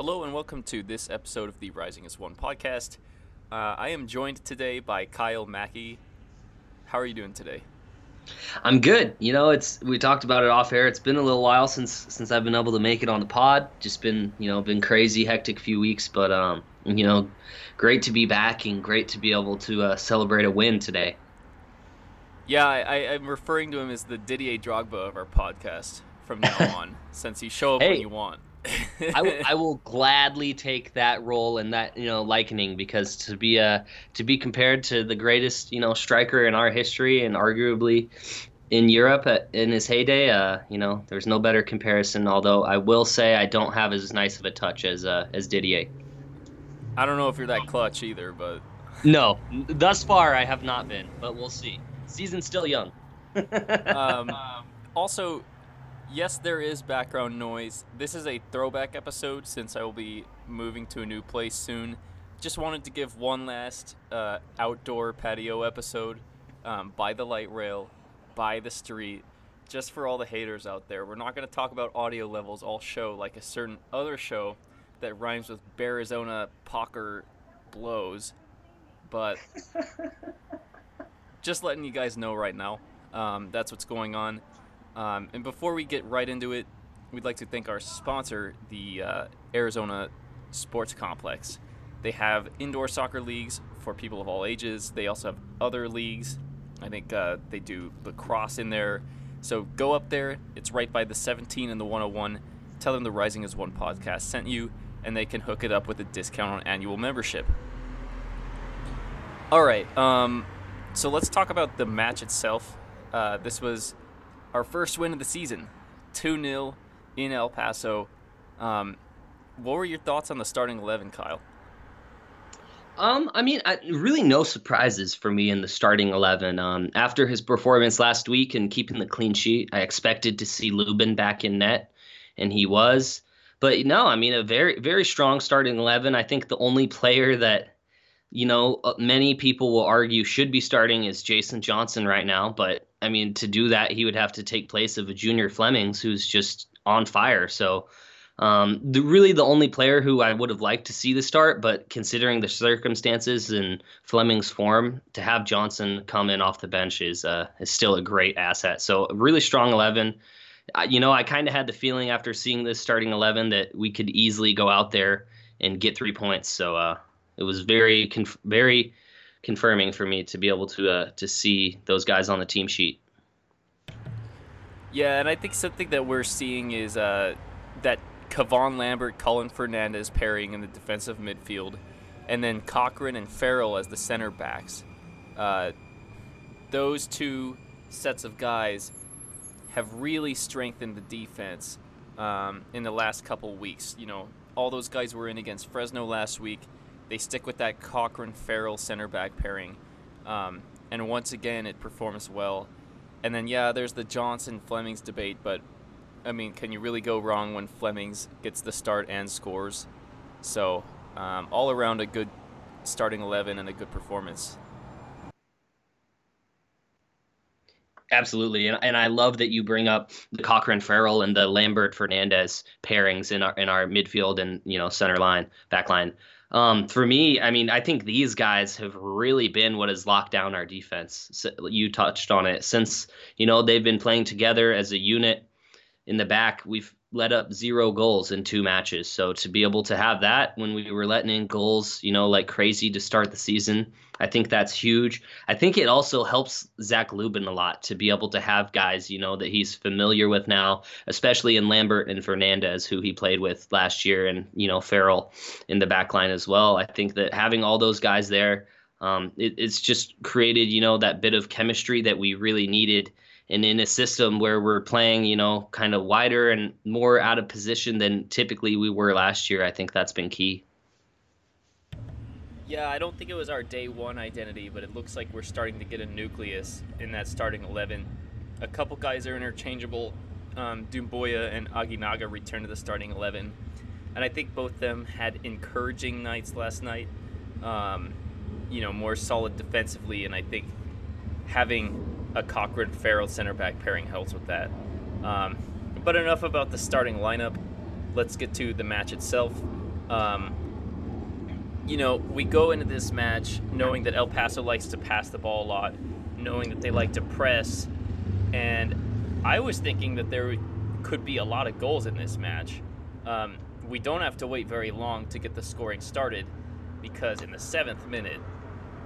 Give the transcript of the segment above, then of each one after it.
Hello and welcome to this episode of the Rising as One podcast. Uh, I am joined today by Kyle Mackey. How are you doing today? I'm good. You know, it's we talked about it off air. It's been a little while since since I've been able to make it on the pod. Just been you know been crazy, hectic few weeks, but um you know, great to be back and great to be able to uh, celebrate a win today. Yeah, I, am referring to him as the Didier Drogba of our podcast from now on, since he show up hey, when you want. I, will, gladly take that role and that you know likening because to be a to be compared to the greatest you know striker in our history and arguably in Europe in his heyday, uh, you know, there's no better comparison. Although I will say I don't have as nice of a touch as uh, as Didier. I don't know if you're that clutch either, but no, thus far I have not been, but we'll see. Season's still young. um, also, yes, there is background noise. This is a throwback episode since I will be moving to a new place soon. Just wanted to give one last uh, outdoor patio episode um, by the light rail, by the street, just for all the haters out there. We're not going to talk about audio levels all show like a certain other show that rhymes with Arizona Pocker blows, but just letting you guys know right now. Um, that's what's going on. Um, and before we get right into it, we'd like to thank our sponsor, the uh, Arizona Sports Complex. They have indoor soccer leagues for people of all ages. They also have other leagues. I think uh, they do lacrosse in there. So go up there. It's right by the 17 and the 101. Tell them the Rising as One podcast sent you, and they can hook it up with a discount on annual membership. All right. Um, so let's talk about the match itself. Uh, this was our first win of the season, 2 0 in El Paso. Um, what were your thoughts on the starting 11, Kyle? Um, I mean, I, really no surprises for me in the starting eleven. Um, after his performance last week and keeping the clean sheet, I expected to see Lubin back in net, and he was. But no, I mean, a very very strong starting eleven. I think the only player that, you know, uh, many people will argue should be starting is Jason Johnson right now. But I mean, to do that, he would have to take place of a Junior Flemmings who's just on fire. So, um, the, really the only player who I would have liked to see the start, but considering the circumstances and Fleming's form, to have Johnson come in off the bench is uh, is still a great asset. So, really strong eleven. Uh, you know, I kind of had the feeling after seeing this starting eleven that we could easily go out there and get three points. So, uh, it was very conf- very confirming for me to be able to uh, to see those guys on the team sheet. Yeah, and I think something that we're seeing is uh, that Kevon Lambert, Collin Fernandez pairing in the defensive midfield, and then Cochran and Farrell as the center backs. Uh, those two sets of guys have really strengthened the defense um, in the last couple weeks. You know, all those guys were in against Fresno last week they stick with that Cochran Farrell center back pairing. Um, and once again, it performs well. And then, yeah, there's the Johnson Flemmings debate, but I mean, can you really go wrong when Flemmings gets the start and scores? So, um, all around a good starting 11 and a good performance. Absolutely, and, and I love that you bring up the Cochran Farrell and the Lambert Fernandez pairings in our in our midfield and you know center line, back line. Um, for me, I mean, I think these guys have really been what has locked down our defense. You touched on it since you know they've been playing together as a unit in the back. We've let up zero goals in two matches. So to be able to have that when we were letting in goals, you know, like crazy to start the season, I think that's huge. I think it also helps Zach Lubin a lot to be able to have guys, you know, that he's familiar with now, especially in Lambert and Fernandez, who he played with last year, and you know Farrell in the back line as well. I think that having all those guys there, um, it, it's just created, you know, that bit of chemistry that we really needed and in a system where we're playing, you know, kind of wider and more out of position than typically we were last year, I think that's been key. Yeah, I don't think it was our day one identity, but it looks like we're starting to get a nucleus in that starting 11. A couple guys are interchangeable. Um, Doumbouya and Aguinaga return to the starting 11. And I think both them had encouraging nights last night. Um, you know, more solid defensively, and I think having a Cochran Farrell center back pairing helps with that. Um, but enough about the starting lineup. Let's get to the match itself. Um, you know, we go into this match knowing that El Paso likes to pass the ball a lot, knowing that they like to press, and I was thinking that there could be a lot of goals in this match. Um, we don't have to wait very long to get the scoring started because in the seventh minute,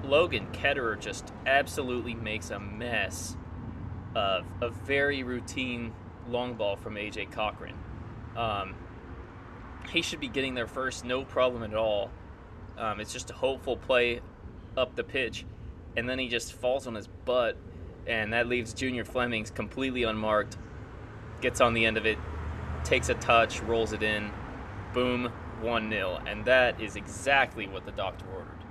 Logan Ketterer just absolutely makes a mess of a very routine long ball from AJ Cochran. Um, he should be getting there first, no problem at all. Um, it's just a hopeful play up the pitch, and then he just falls on his butt, and that leaves Junior Fleming's completely unmarked. Gets on the end of it, takes a touch, rolls it in, boom, 1 0. And that is exactly what the doctor ordered.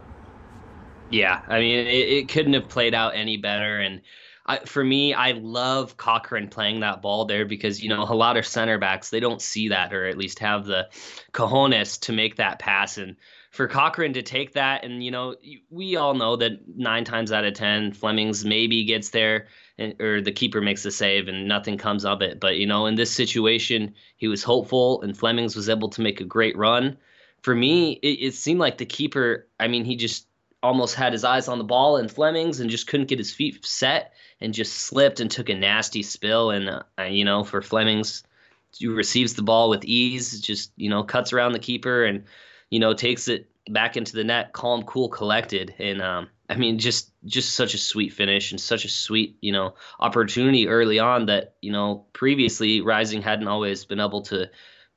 Yeah, I mean, it, it couldn't have played out any better. And I, for me, I love Cochran playing that ball there because you know a lot of center backs they don't see that or at least have the cojones to make that pass. And for Cochran to take that, and you know we all know that nine times out of ten Flemmings maybe gets there, and, or the keeper makes the save and nothing comes of it. But you know in this situation he was hopeful and Flemmings was able to make a great run. For me, it, it seemed like the keeper. I mean, he just almost had his eyes on the ball and Flemmings and just couldn't get his feet set and just slipped and took a nasty spill. And, uh, you know, for Flemmings, he receives the ball with ease, just, you know, cuts around the keeper and, you know, takes it back into the net, calm, cool, collected. And, um, I mean, just just such a sweet finish and such a sweet, you know, opportunity early on that, you know, previously Rising hadn't always been able to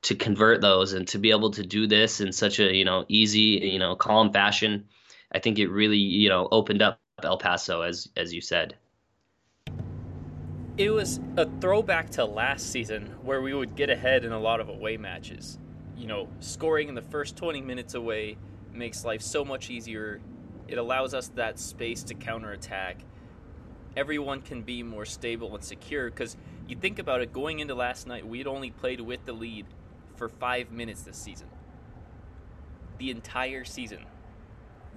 to convert those and to be able to do this in such a, you know, easy, you know, calm fashion I think it really, you know, opened up El Paso as as you said. It was a throwback to last season where we would get ahead in a lot of away matches. You know, scoring in the first 20 minutes away makes life so much easier. It allows us that space to counterattack. Everyone can be more stable and secure because you think about it, going into last night, we'd only played with the lead for five minutes this season. The entire season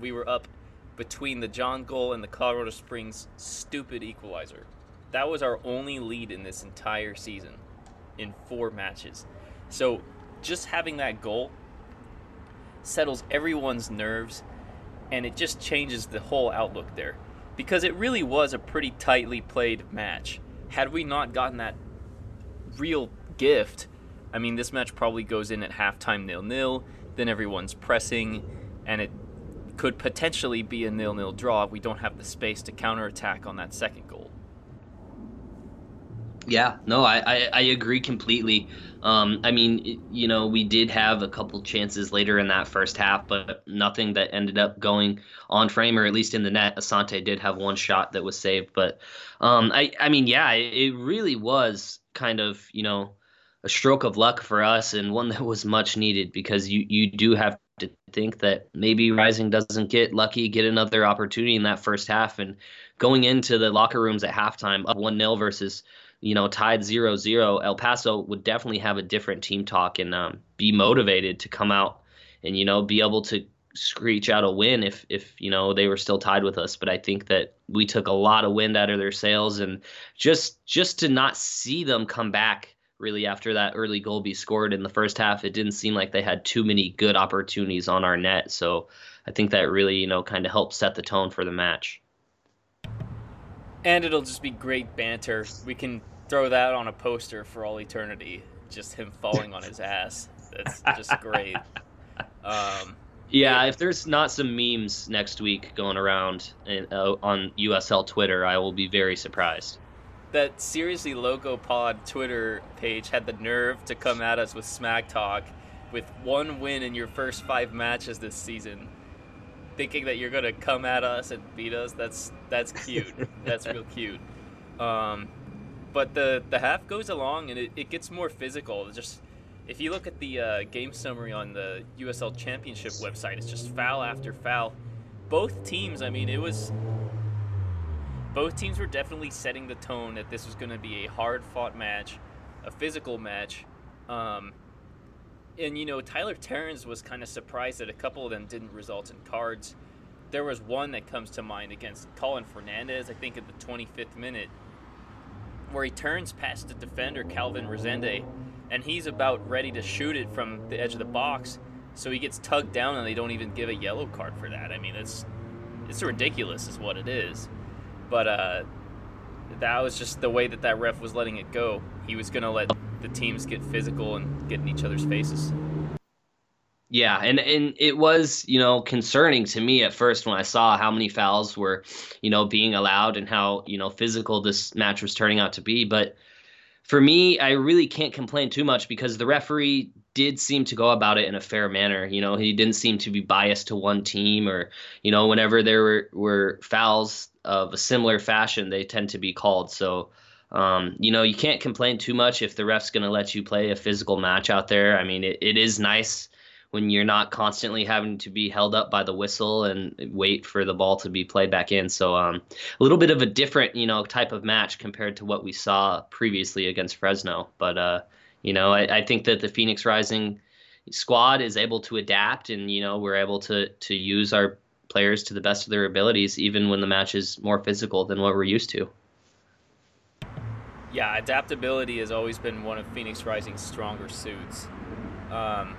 we were up between the Jahn goal and the Colorado Springs stupid equalizer. That was our only lead in this entire season in four matches. So just having that goal settles everyone's nerves and it just changes the whole outlook there. Because it really was a pretty tightly played match. Had we not gotten that real gift, I mean, this match probably goes in at halftime nil nil, then everyone's pressing, and it could potentially be a nil-nil draw if we don't have the space to counterattack on that second goal. Yeah, no, I, I, I agree completely. Um, I mean, you know, we did have a couple chances later in that first half, but nothing that ended up going on frame or at least in the net. Asante did have one shot that was saved, but um, I, I mean, yeah, it, really was kind of, you know, a stroke of luck for us and one that was much needed because you, you do have to think that maybe Rising doesn't get lucky, get another opportunity in that first half, and going into the locker rooms at halftime up one 0 versus you know tied 0-0, El Paso would definitely have a different team talk and um, be motivated to come out and you know be able to screech out a win if if you know they were still tied with us. But i think that we took a lot of wind out of their sails and just just to not see them come back really after that early goal be scored in the first half it didn't seem like they had too many good opportunities on our net. So i think that really you know kind of helped set the tone for the match. And it'll just be great banter. We can throw that on a poster for all eternity just him falling on his ass that's just great um, yeah, if there's not some memes next week going around in, uh, on USL Twitter, I will be very surprised that seriously logo pod Twitter page had the nerve to come at us with smack talk with one win in your first five matches this season, thinking that you're gonna come at us and beat us. That's that's cute. that's real cute. Um, but the the half goes along and it, it gets more physical. just if you look at the uh, game summary on the USL Championship website, it's just foul after foul. Both teams, I mean, it was both teams were definitely setting the tone that this was going to be a hard fought match, a physical match. Um, and, you know, Tyler Terrence was kind of surprised that a couple of them didn't result in cards. There was one that comes to mind against Colin Fernandez, I think at the 25th minute, where he turns past the defender, Calvin Rezende, and he's about ready to shoot it from the edge of the box. So he gets tugged down, and they don't even give a yellow card for that. I mean, it's it's ridiculous, is what it is. But uh, that was just the way that that ref was letting it go. He was gonna let the teams get physical and get in each other's faces. Yeah, and and it was you know concerning to me at first when I saw how many fouls were, you know, being allowed and how you know physical this match was turning out to be. But for me, I really can't complain too much because the referee did seem to go about it in a fair manner. You know, he didn't seem to be biased to one team or you know whenever there were were fouls of a similar fashion, they tend to be called. So. Um, you know, you can't complain too much if the ref's going to let you play a physical match out there. I mean, it, it is nice when you're not constantly having to be held up by the whistle and wait for the ball to be played back in. So um, a little bit of a different, you know, type of match compared to what we saw previously against Fresno. But uh, you know, I, I think that the Phoenix Rising squad is able to adapt, and you know, we're able to to use our players to the best of their abilities, even when the match is more physical than what we're used to. Yeah, adaptability has always been one of Phoenix Rising's stronger suits. Um,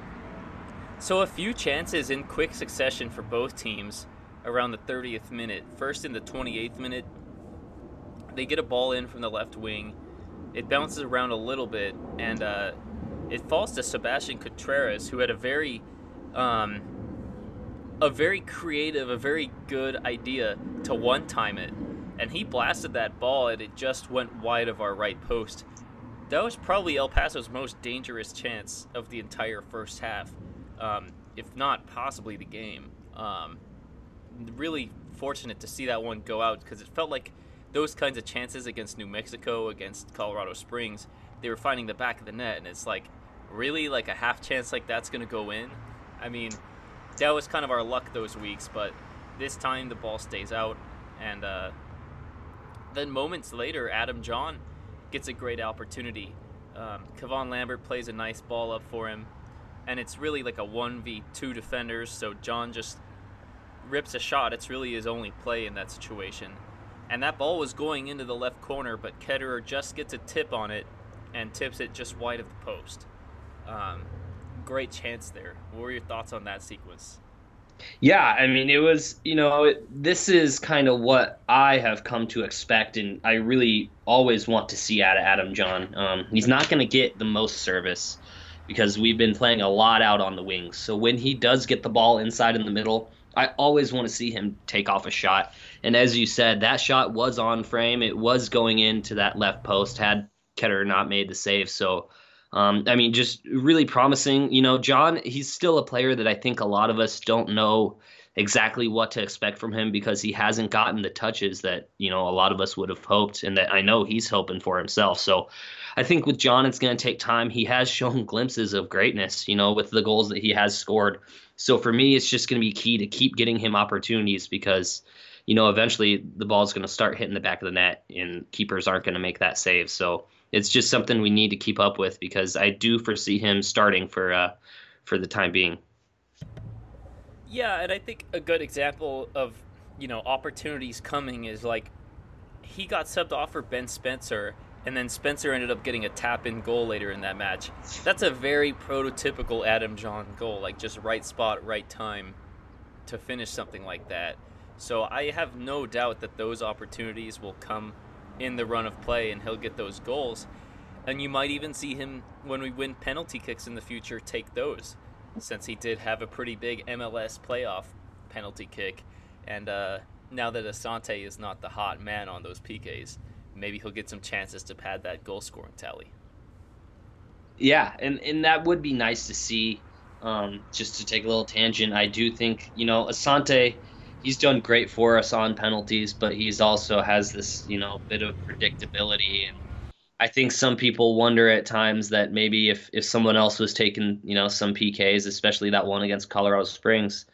so a few chances in quick succession for both teams around the 30th minute. First in the 28th minute, they get a ball in from the left wing. It bounces around a little bit, and uh, it falls to Sebastian Contreras, who had a very, um, a very creative, a very good idea to one-time it, and he blasted that ball, and it just went wide of our right post. That was probably El Paso's most dangerous chance of the entire first half um, if not possibly the game. Um, really fortunate to see that one go out because it felt like those kinds of chances against New Mexico, against Colorado Springs, they were finding the back of the net, and it's like, really, like a half chance like that's going to go in? I mean, that was kind of our luck those weeks, but this time the ball stays out, and uh, then moments later, Adam Jahn gets a great opportunity. Um, Kevon Lambert plays a nice ball up for him and it's really like a 1v2 defenders, so Jahn just rips a shot. It's really his only play in that situation. And that ball was going into the left corner, but Ketterer just gets a tip on it and tips it just wide of the post. Um, great chance there. What were your thoughts on that sequence? Yeah, I mean, it was, you know, it, this is kind of what I have come to expect, and I really always want to see out of Adam Jahn. Um, he's not going to get the most service because we've been playing a lot out on the wings. So when he does get the ball inside in the middle, I always want to see him take off a shot. And as you said, that shot was on frame. It was going into that left post had Ketter not made the save. So, um, I mean, just really promising. You know, Jahn, he's still a player that I think a lot of us don't know exactly what to expect from him because he hasn't gotten the touches that, you know, a lot of us would have hoped and that I know he's hoping for himself. So, I think with Jahn, it's going to take time. He has shown glimpses of greatness, you know, with the goals that he has scored. So for me, it's just going to be key to keep getting him opportunities because, you know, eventually the ball's going to start hitting the back of the net and keepers aren't going to make that save. So it's just something we need to keep up with because I do foresee him starting for uh, for the time being. Yeah, and I think a good example of you know opportunities coming is like he got subbed off for Ben Spencer and then Spencer ended up getting a tap in goal later in that match. That's a very prototypical Adam Jahn goal, like just right spot, right time to finish something like that. So I have no doubt that those opportunities will come in the run of play and he'll get those goals. And you might even see him, when we win penalty kicks in the future, take those, since he did have a pretty big MLS playoff penalty kick. And uh, now that Asante is not the hot man on those PKs maybe he'll get some chances to pad that goal scoring tally. Yeah, and, and that would be nice to see. Um, just to take a little tangent, I do think you know Asante, he's done great for us on penalties, but he's also has this you know bit of predictability, and I think some people wonder at times that maybe if if someone else was taking you know some PKs, especially that one against Colorado Springs,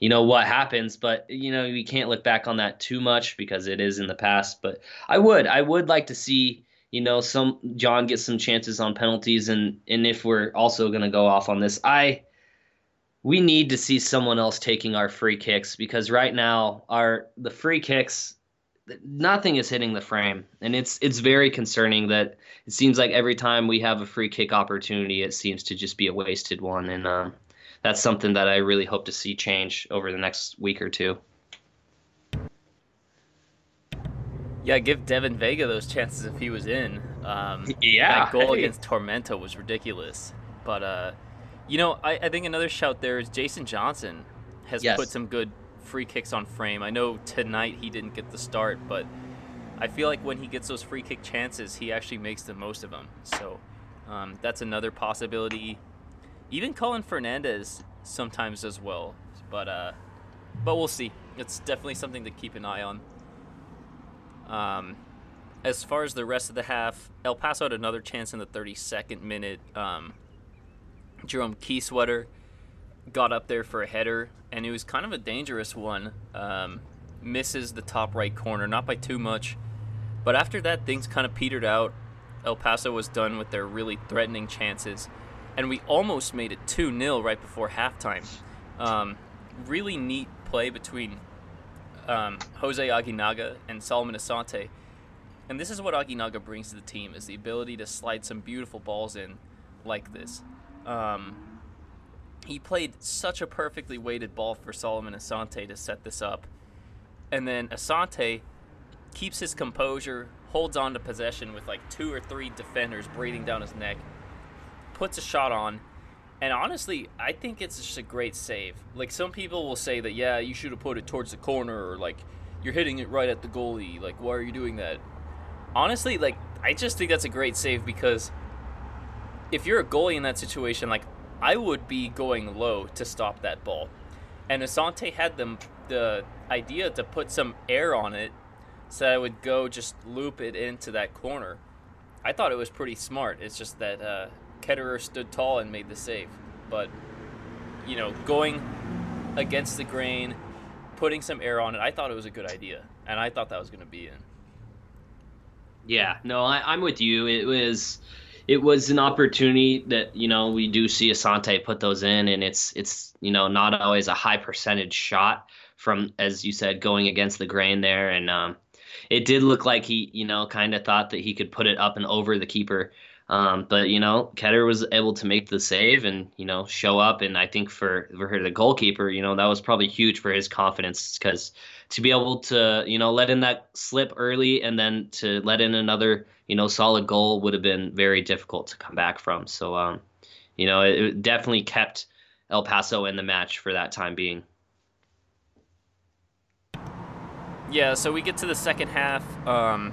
you know what happens but you know we can't look back on that too much because it is in the past but i would i would like to see you know some john get some chances on penalties and and if we're also going to go off on this i we need to see someone else taking our free kicks because right now our the free kicks nothing is hitting the frame and it's it's very concerning that it seems like every time we have a free kick opportunity it seems to just be a wasted one and um, that's something that I really hope to see change over the next week or two. Yeah, give Devin Vega those chances if he was in. Um, yeah, that goal hey. against Tormenta was ridiculous. But uh, you know, I, I, think another shout there is Jason Johnson has yes. put some good free kicks on frame. I know tonight he didn't get the start, but I feel like when he gets those free kick chances, he actually makes the most of them. So um, that's another possibility. Even Colin Fernandez sometimes as well, but uh, but we'll see. It's definitely something to keep an eye on. Um, as far as the rest of the half, El Paso had another chance in the 32nd minute. Um, Jerome Kiesewetter got up there for a header, and it was kind of a dangerous one. Um, misses the top right corner, not by too much. But after that, things kind of petered out. El Paso was done with their really threatening chances, and we almost made it 2 0 right before halftime. Um, really neat play between um, Jose Aguinaga and Solomon Asante. And this is what Aguinaga brings to the team is the ability to slide some beautiful balls in like this. Um, he played such a perfectly weighted ball for Solomon Asante to set this up. And then Asante keeps his composure, holds on to possession with like two or three defenders breathing down his neck, puts a shot on, and honestly, I think it's just a great save. Like some people will say that, yeah, you should have put it towards the corner, or like you're hitting it right at the goalie. Like, why are you doing that? Honestly, like I just think that's a great save because if you're a goalie in that situation, like I would be going low to stop that ball. And Asante had the the idea to put some air on it so that I would go just loop it into that corner. I thought it was pretty smart. It's just that uh, Ketterer stood tall and made the save. But, you know, going against the grain, putting some air on it, I thought it was a good idea. And I thought that was going to be in. Yeah, no, I, am with you. It was it was an opportunity that you know we do see Asante put those in, and it's it's you know not always a high percentage shot from as you said going against the grain there, and um, it did look like he you know kind of thought that he could put it up and over the keeper. Um, but you know, Ketter was able to make the save and you know show up, and I think for for the goalkeeper, you know, that was probably huge for his confidence because to be able to you know let in that slip early and then to let in another you know solid goal would have been very difficult to come back from. So um, you know, it, it definitely kept El Paso in the match for that time being. Yeah, so we get to the second half. Um,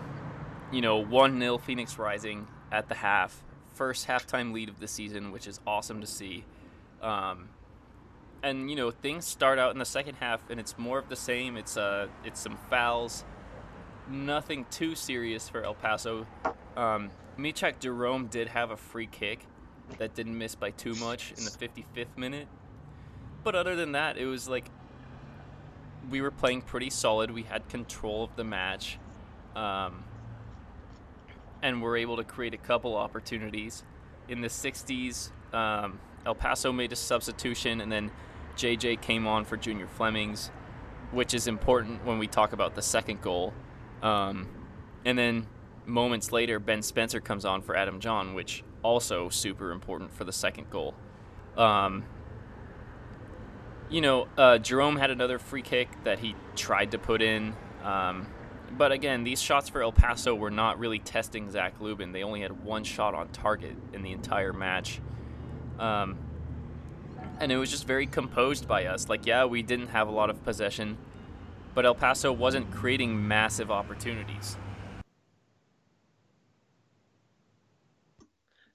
you know, one 0 Phoenix Rising at the half. First halftime lead of the season, which is awesome to see. Um, and you know things start out in the second half, and it's more of the same. It's uh, it's some fouls, nothing too serious for El Paso. Um, Mechack Jerome did have a free kick that didn't miss by too much in the 55th minute, but other than that, it was like we were playing pretty solid. We had control of the match. Um, and we were able to create a couple opportunities. In the 60s, um, El Paso made a substitution, and then JJ came on for Junior Flemmings, which is important when we talk about the second goal. Um, and then moments later, Ben Spencer comes on for Adam Jahn, which also super important for the second goal. Um, you know, uh, Jerome had another free kick that he tried to put in. Um, but again, these shots for El Paso were not really testing Zach Lubin. They only had one shot on target in the entire match. Um, and it was just very composed by us. Like, yeah, we didn't have a lot of possession, but El Paso wasn't creating massive opportunities.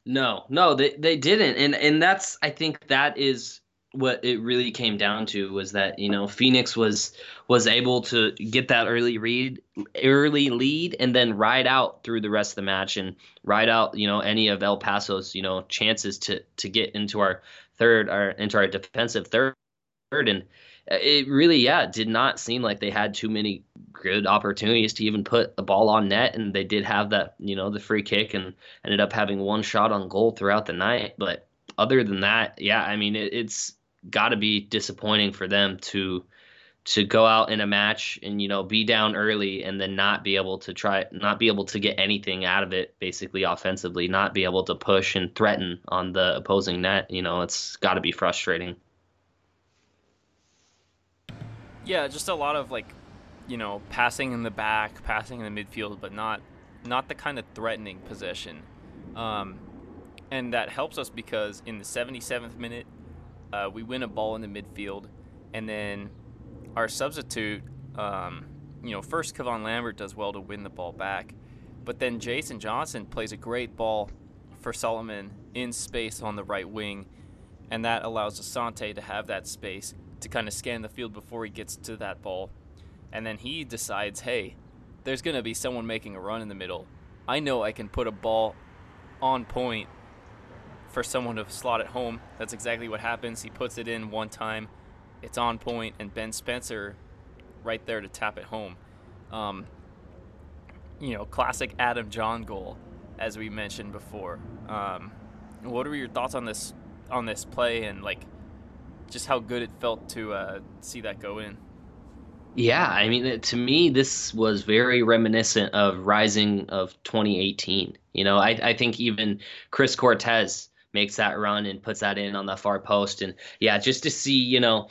No, no, they, they didn't. And and that's I think that is what it really came down to was that you know Phoenix was was able to get that early read early lead and then ride out through the rest of the match and ride out you know any of El Paso's you know chances to to get into our third or into our defensive third. And it really yeah did not seem like they had too many good opportunities to even put the ball on net. And they did have that you know the free kick and ended up having one shot on goal throughout the night. But other than that yeah I mean it, it's got to be disappointing for them to to go out in a match and you know be down early and then not be able to try not be able to get anything out of it basically offensively not be able to push and threaten on the opposing net you know it's got to be frustrating Yeah, just a lot of like, you know, passing in the back, passing in the midfield, but not not the kind of threatening possession. Um, and that helps us because in the 77th minute, uh, we win a ball in the midfield, and then our substitute, um, you know, first Kevon Lambert does well to win the ball back, but then Jason Johnson plays a great ball for Solomon in space on the right wing, and that allows Asante to have that space to kind of scan the field before he gets to that ball. And then he decides, hey, there's going to be someone making a run in the middle. I know I can put a ball on point for someone to slot it home. That's exactly what happens. He puts it in one time, it's on point, and Ben Spencer right there to tap it home. Um, you know, classic Adam Jahn goal, as we mentioned before. Um, what are your thoughts on this on this play and like just how good it felt to uh, see that go in? Yeah, I mean, to me, this was very reminiscent of Rising of 2018. You know, I, I think even Chris Cortez makes that run and puts that in on the far post. And yeah, just to see, you know,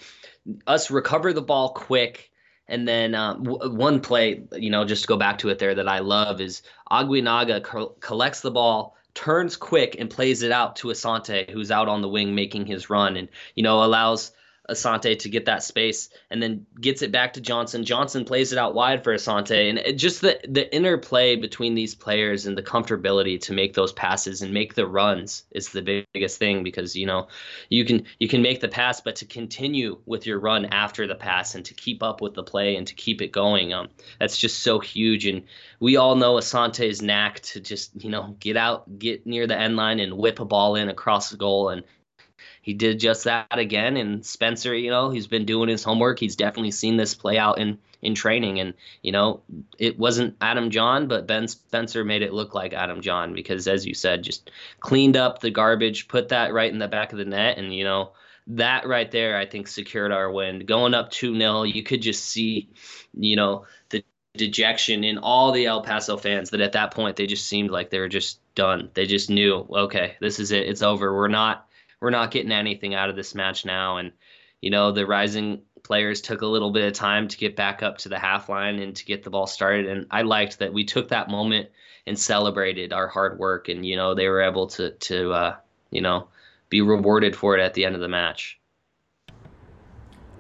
us recover the ball quick. And then um, w- one play, you know, just to go back to it there that I love is Aguinaga co- collects the ball, turns quick, and plays it out to Asante, who's out on the wing making his run, and you know allows Asante to get that space and then gets it back to Johnson. Johnson plays it out wide for Asante. And it, just the, the interplay between these players and the comfortability to make those passes and make the runs is the biggest thing because, you know, you can you can make the pass, but to continue with your run after the pass and to keep up with the play and to keep it going, um, that's just so huge. And we all know Asante's knack to just, you know, get out, get near the end line and whip a ball in across the goal and he did just that again. And Spencer, you know, he's been doing his homework. He's definitely seen this play out in in training. And you know, it wasn't Adam Jahn, but Ben Spencer made it look like Adam Jahn because, as you said, just cleaned up the garbage, put that right in the back of the net, and you know. That right there, I think, secured our win. Going up 2 0, you could just see, you know, the dejection in all the El Paso fans that at that point they just seemed like they were just done. They just knew, okay, this is it. It's over. We're not we're not getting anything out of this match now. And, you know, the rising players took a little bit of time to get back up to the half line and to get the ball started. And I liked that we took that moment and celebrated our hard work. And, you know, they were able to, to uh, you know, be rewarded for it at the end of the match.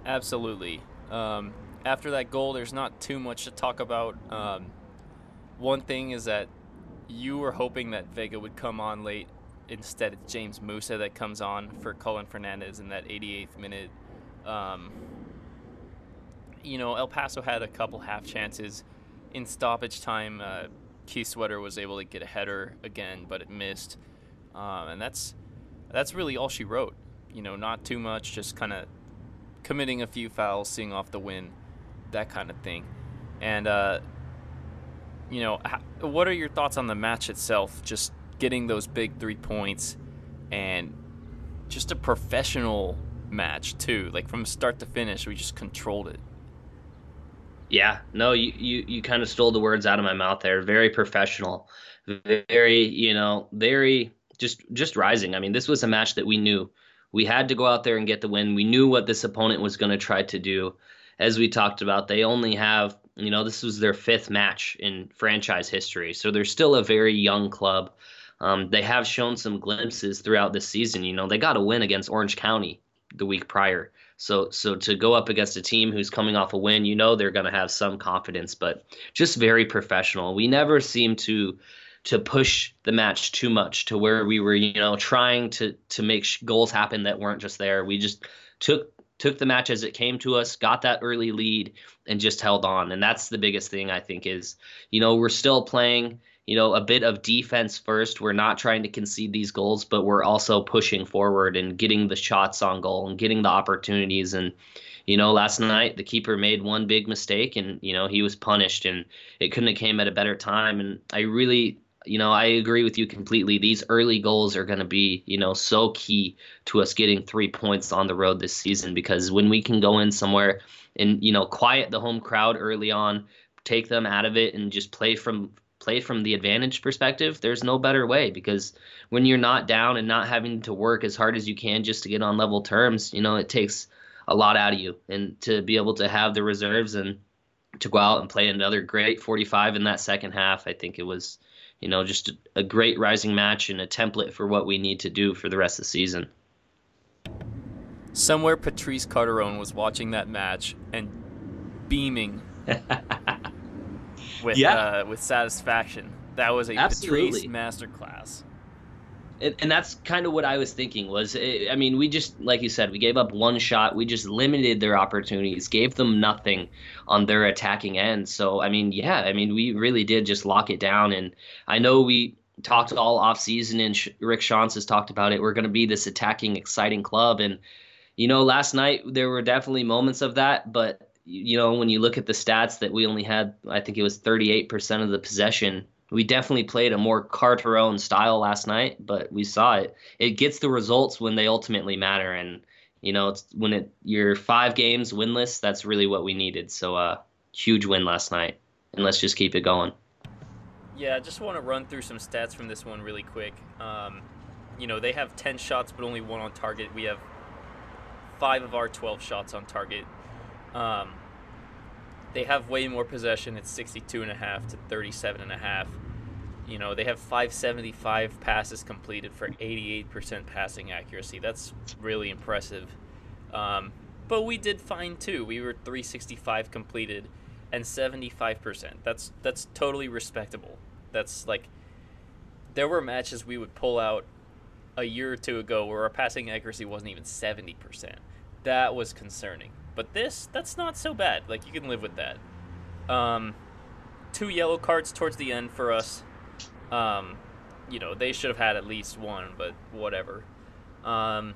Absolutely. Um, after that goal, there's not too much to talk about. Um, one thing is that you were hoping that Vega would come on late instead it's James Musa that comes on for Collin Fernandez in that 88th minute. Um, you know, El Paso had a couple half chances in stoppage time. Uh, Kiesewetter was able to get a header again, but it missed, um, and that's that's really all she wrote. You know, not too much, just kind of committing a few fouls, seeing off the win, that kind of thing. And uh, you know, what are your thoughts on the match itself? Just getting those big three points and just a professional match too. Like from start to finish, we just controlled it. Yeah, no, you you, you kind of stole the words out of my mouth there. Very professional, very you know, very just just rising. I mean, this was a match that we knew we had to go out there and get the win. We knew what this opponent was going to try to do. As we talked about, they only have you know this was their fifth match in franchise history, so they're still a very young club. Um, they have shown some glimpses throughout this season. You know, they got a win against Orange County the week prior. So so to go up against a team who's coming off a win, you know they're going to have some confidence, but just very professional. We never seem to to push the match too much to where we were, you know, trying to to make goals happen that weren't just there. We just took took the match as it came to us, got that early lead, and just held on. And that's the biggest thing I think is, you know, we're still playing you know, a bit of defense first. We're not trying to concede these goals, but we're also pushing forward and getting the shots on goal and getting the opportunities. And, you know, last night the keeper made one big mistake and, you know, he was punished and it couldn't have came at a better time. And I really, you know, I agree with you completely. These early goals are going to be, you know, so key to us getting three points on the road this season because when we can go in somewhere and, you know, quiet the home crowd early on, take them out of it and just play from play from the advantage perspective, there's no better way because when you're not down and not having to work as hard as you can just to get on level terms, you know, it takes a lot out of you, and to be able to have the reserves and to go out and play another great 45 in that second half, I think it was, you know, just a, a great rising match and a template for what we need to do for the rest of the season. Somewhere Patrice Carteron was watching that match and beaming with yeah. uh, with satisfaction. That was a Absolutely. Patrice masterclass and, and that's kind of what I was thinking was eh, I mean we just like you said we gave up one shot we just limited their opportunities gave them nothing on their attacking end so I mean yeah I mean we really did just lock it down and I know we talked all off season and Rick Schantz has talked about it we're going to be this attacking exciting club and you know last night there were definitely moments of that but you know when you look at the stats that we only had I think it was 38% of the possession we definitely played a more Carteron style last night, but we saw it. It gets the results when they ultimately matter, and you know, it's when it you're five games winless. That's really what we needed. So, uh, huge win last night, and let's just keep it going. Yeah, I just want to run through some stats from this one really quick. Um, you know, they have 10 shots, but only one on target. We have five of our 12 shots on target. Um, they have way more possession. It's 62 and a half to 37 and a half. You know, they have 575 passes completed for 88% passing accuracy. That's really impressive. Um, but we did fine too. We were 365 completed and 75%. That's that's totally respectable. That's like there were matches we would pull out a year or two ago where our passing accuracy wasn't even 70%. That was concerning. But this, that's not so bad. Like you can live with that. Um, two yellow cards towards the end for us. Um, you know they should have had at least one, but whatever. Um,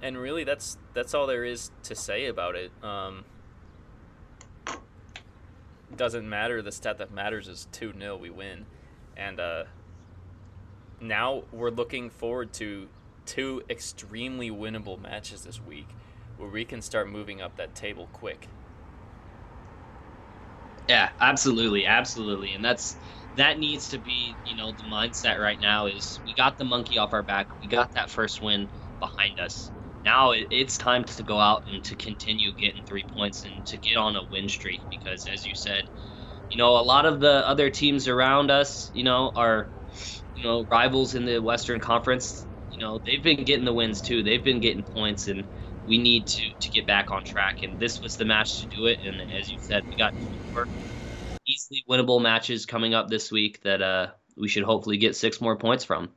and really, that's that's all there is to say about it. Um, doesn't matter. The stat that matters is two 0 We win, and uh, now we're looking forward to two extremely winnable matches this week where we can start moving up that table quick. Yeah, absolutely, absolutely, and that's that needs to be you know the mindset right now is we got the monkey off our back, we got that first win behind us. Now it, it's time to go out and to continue getting three points and to get on a win streak because, as you said, you know a lot of the other teams around us, you know, are you know rivals in the Western Conference. You know they've been getting the wins too. They've been getting points and we need to to get back on track. And this was the match to do it. And as you said, we got four easily winnable matches coming up this week that uh, we should hopefully get six more points from.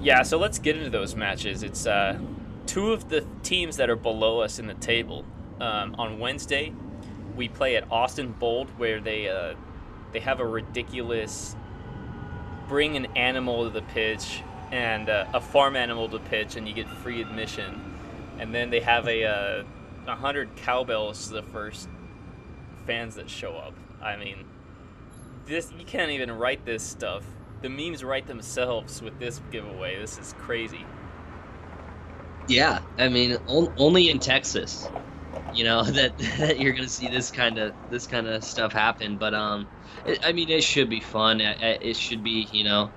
Yeah, so let's get into those matches. It's uh, two of the teams that are below us in the table. Um, on Wednesday, we play at Austin Bold, where they uh, they have a ridiculous bring an animal to the pitch and uh, a farm animal to pitch, and you get free admission. And then they have a uh, hundred cowbells to the first fans that show up. I mean, this you can't even write this stuff. The memes write themselves with this giveaway. This is crazy. Yeah, I mean, only in Texas, you know that, that you're gonna see this kind of this kind of stuff happen. But um, it, I mean, it should be fun. It, it should be, you know,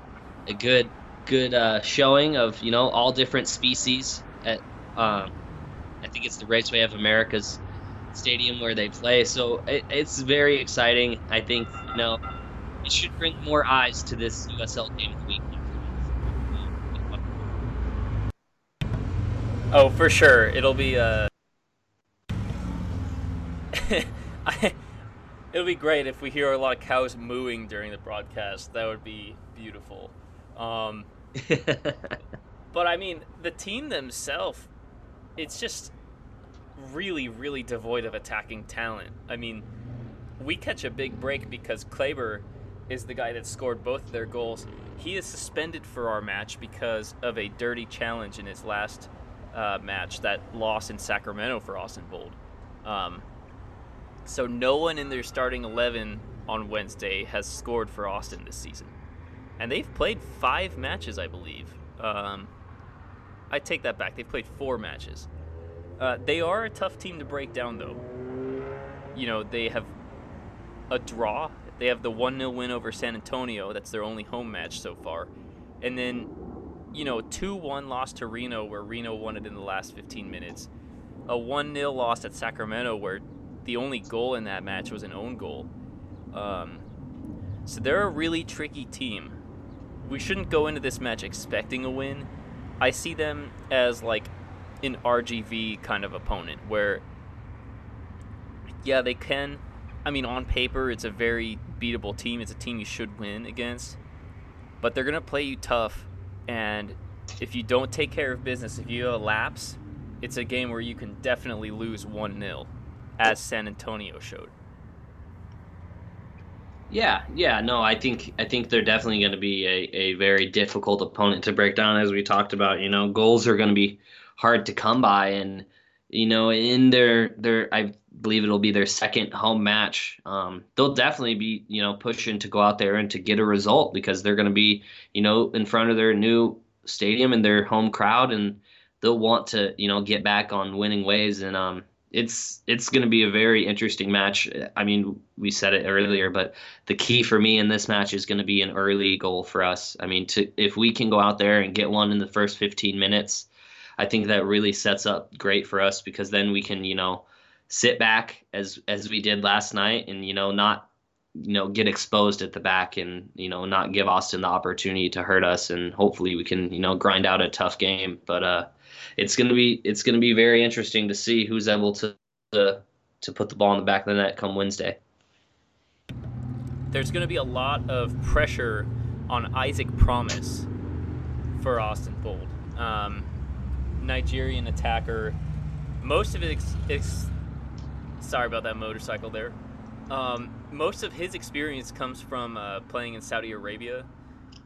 a good good uh, showing of you know all different species at um, I think it's the Raceway of America's stadium where they play. So it, it's very exciting. I think you know it should bring more eyes to this USL game of the week. Oh, for sure, it'll be uh, it'll be great if we hear a lot of cows mooing during the broadcast. That would be beautiful. Um, but I mean, the team themselves, it's just really, really devoid of attacking talent. I mean, we catch a big break because Kleber is the guy that scored both their goals. He is suspended for our match because of a dirty challenge in his last uh, match, that loss in Sacramento for Austin Bold. Um, so no one in their starting 11 on Wednesday has scored for Austin this season and they've played five matches, I believe. Um, I take that back. They've played four matches. Uh, they are a tough team to break down, though. You know, they have a draw. They have the 1 0 win over San Antonio. That's their only home match so far. And then you know, 2 1 loss to Reno, where Reno won it in the last 15 minutes. A 1 0 loss at Sacramento, where the only goal in that match was an own goal. Um, so they're a really tricky team. We shouldn't go into this match expecting a win. I see them as like an RGV kind of opponent where, yeah, they can. I mean, on paper, it's a very beatable team. It's a team you should win against. But they're going to play you tough. And if you don't take care of business, if you lapse, it's a game where you can definitely lose 1 0, as San Antonio showed. Yeah, yeah, no, I think I think they're definitely going to be a, a very difficult opponent to break down, as we talked about. You know, goals are going to be hard to come by, and you know, in their their I believe it'll be their second home match. Um, they'll definitely be you know pushing to go out there and to get a result because they're going to be you know in front of their new stadium and their home crowd, and they'll want to you know get back on winning ways and um it's it's going to be a very interesting match. I mean, we said it earlier, but the key for me in this match is going to be an early goal for us. I mean, to if we can go out there and get one in the first 15 minutes, I think that really sets up great for us because then we can, you know, sit back as as we did last night and you know not you know get exposed at the back and you know not give Austin the opportunity to hurt us and hopefully we can you know grind out a tough game. But uh it's gonna be it's gonna be very interesting to see who's able to to, to put the ball in the back of the net come Wednesday. There's gonna be a lot of pressure on Isaac Promise for Austin Bold. Um, Nigerian attacker. Most of it, ex- sorry about that motorcycle there. Um, most of his experience comes from uh, playing in Saudi Arabia.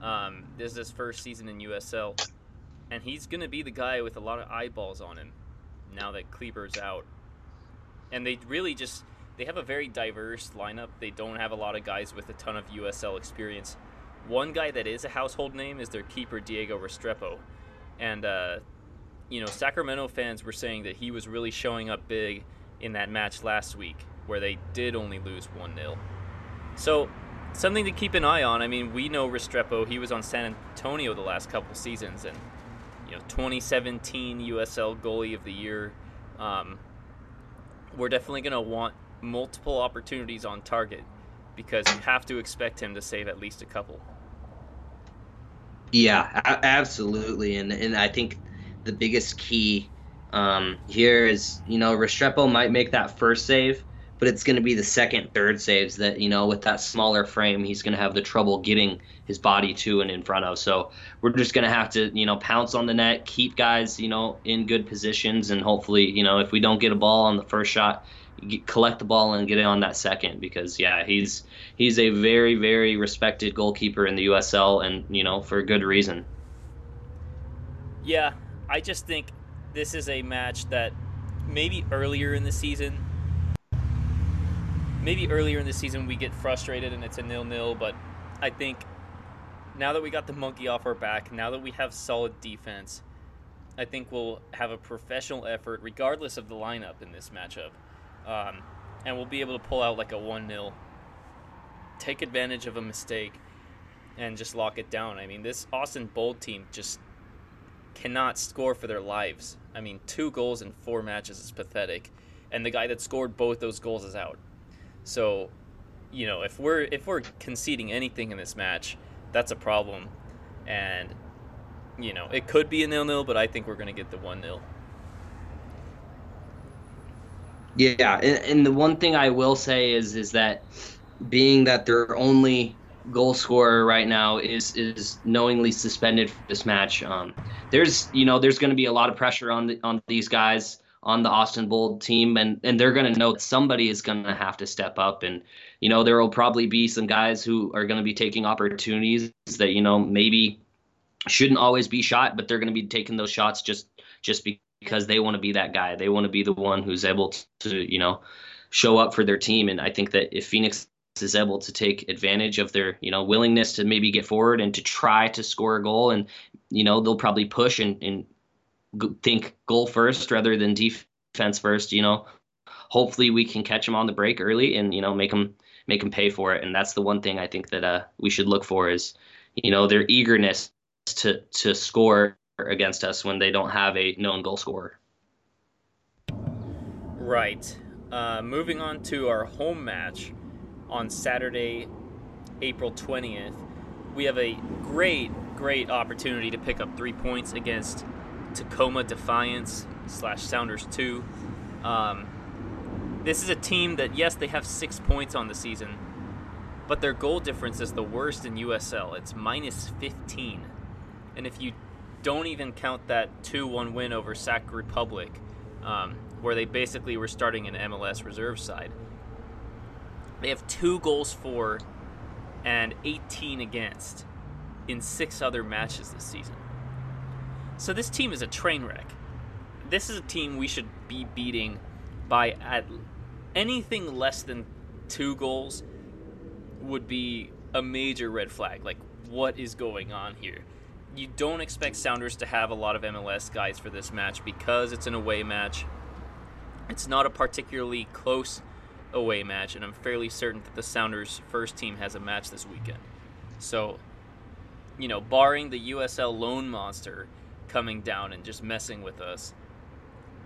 Um, this is his first season in USL and he's going to be the guy with a lot of eyeballs on him now that Kleber's out. And they really just they have a very diverse lineup. They don't have a lot of guys with a ton of USL experience. One guy that is a household name is their keeper Diego Restrepo, and uh, you know Sacramento fans were saying that he was really showing up big in that match last week where they did only lose one 0 So something to keep an eye on. I mean, we know Restrepo. He was on San Antonio the last couple seasons, and you know 2017 USL goalie of the year. Um, we're definitely going to want multiple opportunities on target because you have to expect him to save at least a couple. Yeah, absolutely, and and I think the biggest key um, here is you know Restrepo might make that first save, but it's going to be the second, third saves that you know with that smaller frame he's going to have the trouble getting his body to and in front of. So we're just going to have to you know pounce on the net, keep guys you know in good positions, and hopefully you know if we don't get a ball on the first shot, collect the ball and get it on that second because yeah he's he's a very very respected goalkeeper in the USL and you know for good reason. Yeah, I just think this is a match that maybe earlier in the season maybe earlier in the season we get frustrated and it's a nil-nil, but I think now that we got the monkey off our back, now that we have solid defense, I think we'll have a professional effort regardless of the lineup in this matchup. Um, and we'll be able to pull out like a 1 0, take advantage of a mistake, and just lock it down. I mean, this Austin Bold team just cannot score for their lives. I mean, two goals in four matches is pathetic. And the guy that scored both those goals is out. So, you know, if we're if we're conceding anything in this match, that's a problem. And you know, it could be a nil-nil, but I think we're going to get the 1-0. Yeah, and, and the one thing I will say is is that being that their only goal scorer right now is is knowingly suspended for this match. Um, there's you know there's going to be a lot of pressure on the, on these guys on the Austin Bold team, and and they're going to know somebody is going to have to step up, and you know there will probably be some guys who are going to be taking opportunities that you know maybe shouldn't always be shot, but they're going to be taking those shots just just because they want to be that guy. They want to be the one who's able to you know show up for their team, and I think that if Phoenix is able to take advantage of their you know willingness to maybe get forward and to try to score a goal and you know they'll probably push and, and think goal first rather than defense first. You know, hopefully we can catch them on the break early and you know make them make them pay for it. And that's the one thing I think that uh, we should look for is you know their eagerness to to score against us when they don't have a known goal scorer. Right. Uh, moving on to our home match on Saturday, April 20th, we have a great, great opportunity to pick up three points against Tacoma Defiance slash Sounders 2. Um, this is a team that, yes, they have six points on the season, but their goal difference is the worst in USL. It's minus 15. And if you don't even count that 2 1 win over Sac Republic, um, where they basically were starting an MLS reserve side, they have two goals for and 18 against in six other matches this season. So this team is a train wreck. This is a team we should be beating by at anything less than two goals would be a major red flag. Like, what is going on here? You don't expect Sounders to have a lot of MLS guys for this match because it's an away match. It's not a particularly close away match, and I'm fairly certain that the Sounders' first team has a match this weekend. So, you know, barring the USL loan monster coming down and just messing with us,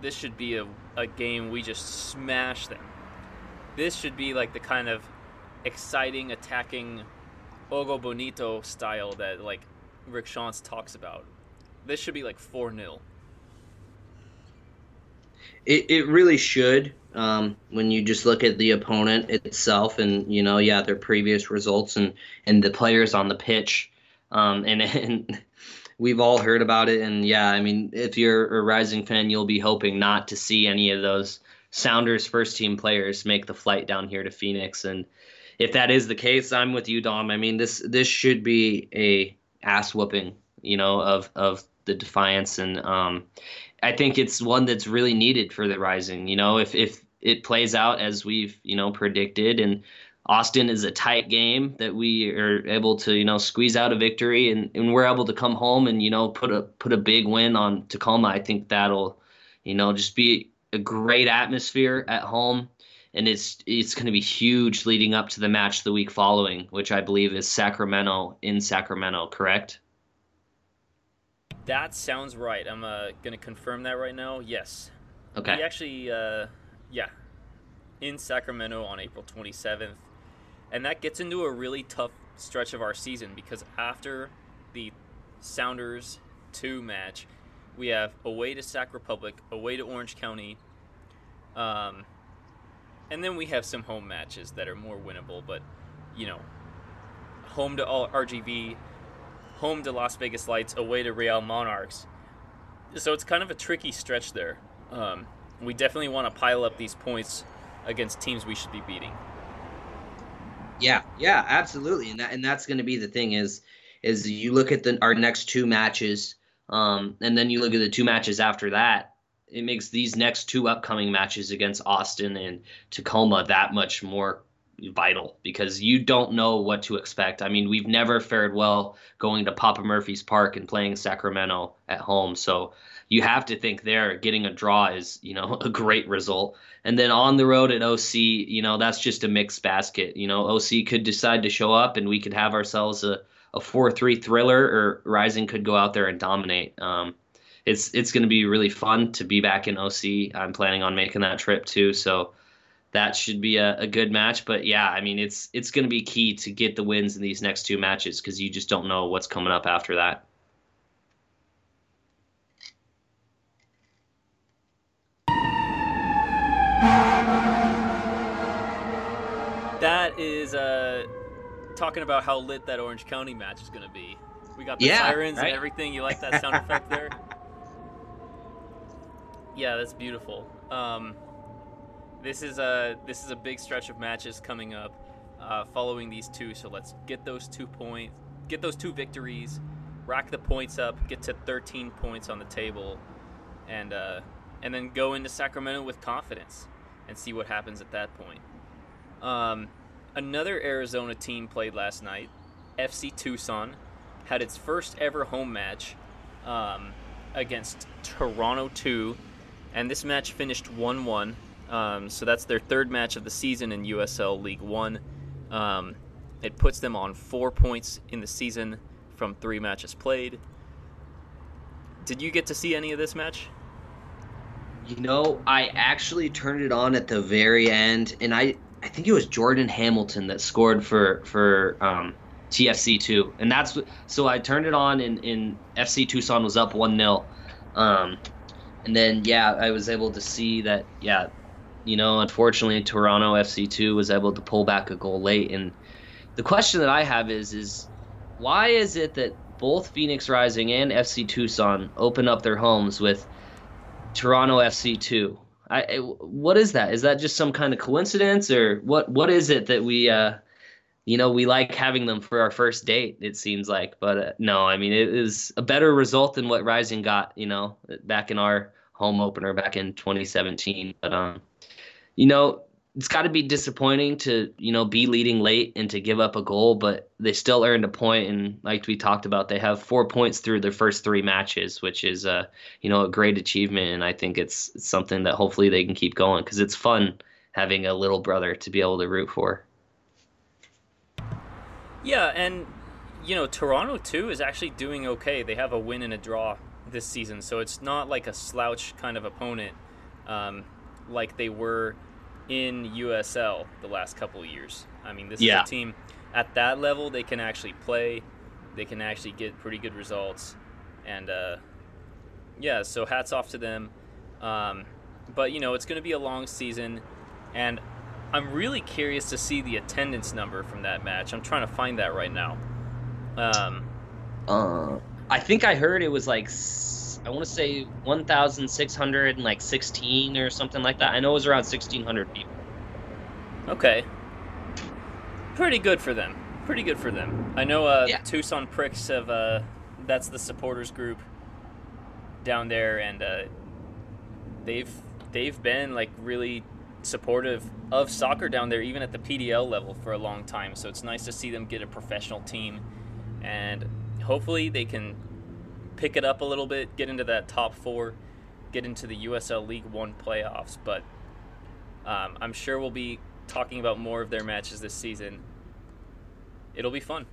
this should be a, a game we just smash them. This should be like the kind of exciting, attacking Jogo Bonito style that like Rick Schantz talks about. This should be like 4 0. It, it really should. Um, when you just look at the opponent itself, and you know, yeah, their previous results and and the players on the pitch, um, and and we've all heard about it. And yeah, I mean, if you're a Rising fan, you'll be hoping not to see any of those Sounders first team players make the flight down here to Phoenix. And if that is the case, I'm with you, Dom. I mean, this this should be a ass whooping, you know, of of the Defiance, and um, I think it's one that's really needed for the Rising. You know, if if it plays out as we've you know predicted, and Austin is a tight game that we are able to you know squeeze out a victory, and, and we're able to come home and you know put a put a big win on Tacoma. I think that'll you know just be a great atmosphere at home. And it's it's going to be huge leading up to the match the week following, which I believe is Sacramento in Sacramento, correct? That sounds right. I'm uh, going to confirm that right now. Yes. Okay. We actually, uh, yeah, in Sacramento on April 27th. And that gets into a really tough stretch of our season because after the Sounders 2 match, we have away to Sac Republic, away to Orange County, um, and then we have some home matches that are more winnable, but, you know, home to all RGV, home to Las Vegas Lights, away to Real Monarchs. So it's kind of a tricky stretch there. Um, we definitely want to pile up these points against teams we should be beating. Yeah, yeah, absolutely, and that and that's going to be the thing is is you look at the our next two matches, um, and then you look at the two matches after that. It makes these next two upcoming matches against Austin and Tacoma that much more vital because you don't know what to expect. I mean, we've never fared well going to Papa Murphy's Park and playing Sacramento at home. So you have to think there getting a draw is, you know, a great result. And then on the road at OC, you know, that's just a mixed basket. You know, OC could decide to show up and we could have ourselves a, a 4-3 thriller or Rising could go out there and dominate. Um, it's it's going to be really fun to be back in OC. I'm planning on making that trip too. So that should be a, a good match. But yeah, I mean, it's it's going to be key to get the wins in these next two matches because you just don't know what's coming up after that. Is uh, talking about how lit that Orange County match is going to be. We got the Yeah, sirens right? and everything. You like that sound effect there? Yeah, that's beautiful. Um, this is a this is a big stretch of matches coming up, uh, following these two. So let's get those two points, get those two victories, rack the points up, get to 13 points on the table, and uh, and then go into Sacramento with confidence and see what happens at that point. Um, another Arizona team played last night. FC Tucson had its first ever home match um, against Toronto 2, and this match finished 1 1. Um, so that's their third match of the season in USL League One. Um, it puts them on four points in the season from three matches played. did you get to see any of this match? You know, I actually turned it on at the very end, and I I think it was Jordan Hamilton that scored for for um, TFC two, and that's so I turned it on, and, and FC Tucson was up one 0 um, and then yeah, I was able to see that yeah, you know, unfortunately Toronto FC two was able to pull back a goal late, and the question that I have is is why is it that both Phoenix Rising and FC Tucson open up their homes with Toronto FC two. I, what is that? Is that just some kind of coincidence, or what? What is it that we, uh, you know, we like having them for our first date? It seems like, but uh, no, I mean, it is a better result than what Rising got, you know, back in our home opener back in 2017. But um, you know, it's got to be disappointing to you know be leading late and to give up a goal, but they still earned a point. And like we talked about, they have four points through their first three matches, which is uh you know a great achievement. And I think it's, it's something that hopefully they can keep going because it's fun having a little brother to be able to root for. Yeah, and you know Toronto too is actually doing okay. They have a win and a draw this season, so it's not like a slouch kind of opponent um, like they were in USL the last couple of years. I mean, this yeah. is a team at that level they can actually play, they can actually get pretty good results, and uh, yeah, so hats off to them. Um, but you know, it's going to be a long season, and I'm really curious to see the attendance number from that match. I'm trying to find that right now. Um, uh, I think I heard it was like I want to say 1,616 or something like that. I know it was around 1,600 people. Okay. Pretty good for them. Pretty good for them. I know uh, yeah. Tucson Pricks have, uh, that's the supporters group down there, and uh, they've they've been like really supportive of soccer down there, even at the PDL level for a long time. So it's nice to see them get a professional team, and hopefully they can pick it up a little bit, get into that top four, get into the USL League One playoffs. But um, I'm sure we'll be talking about more of their matches this season. It'll be fun.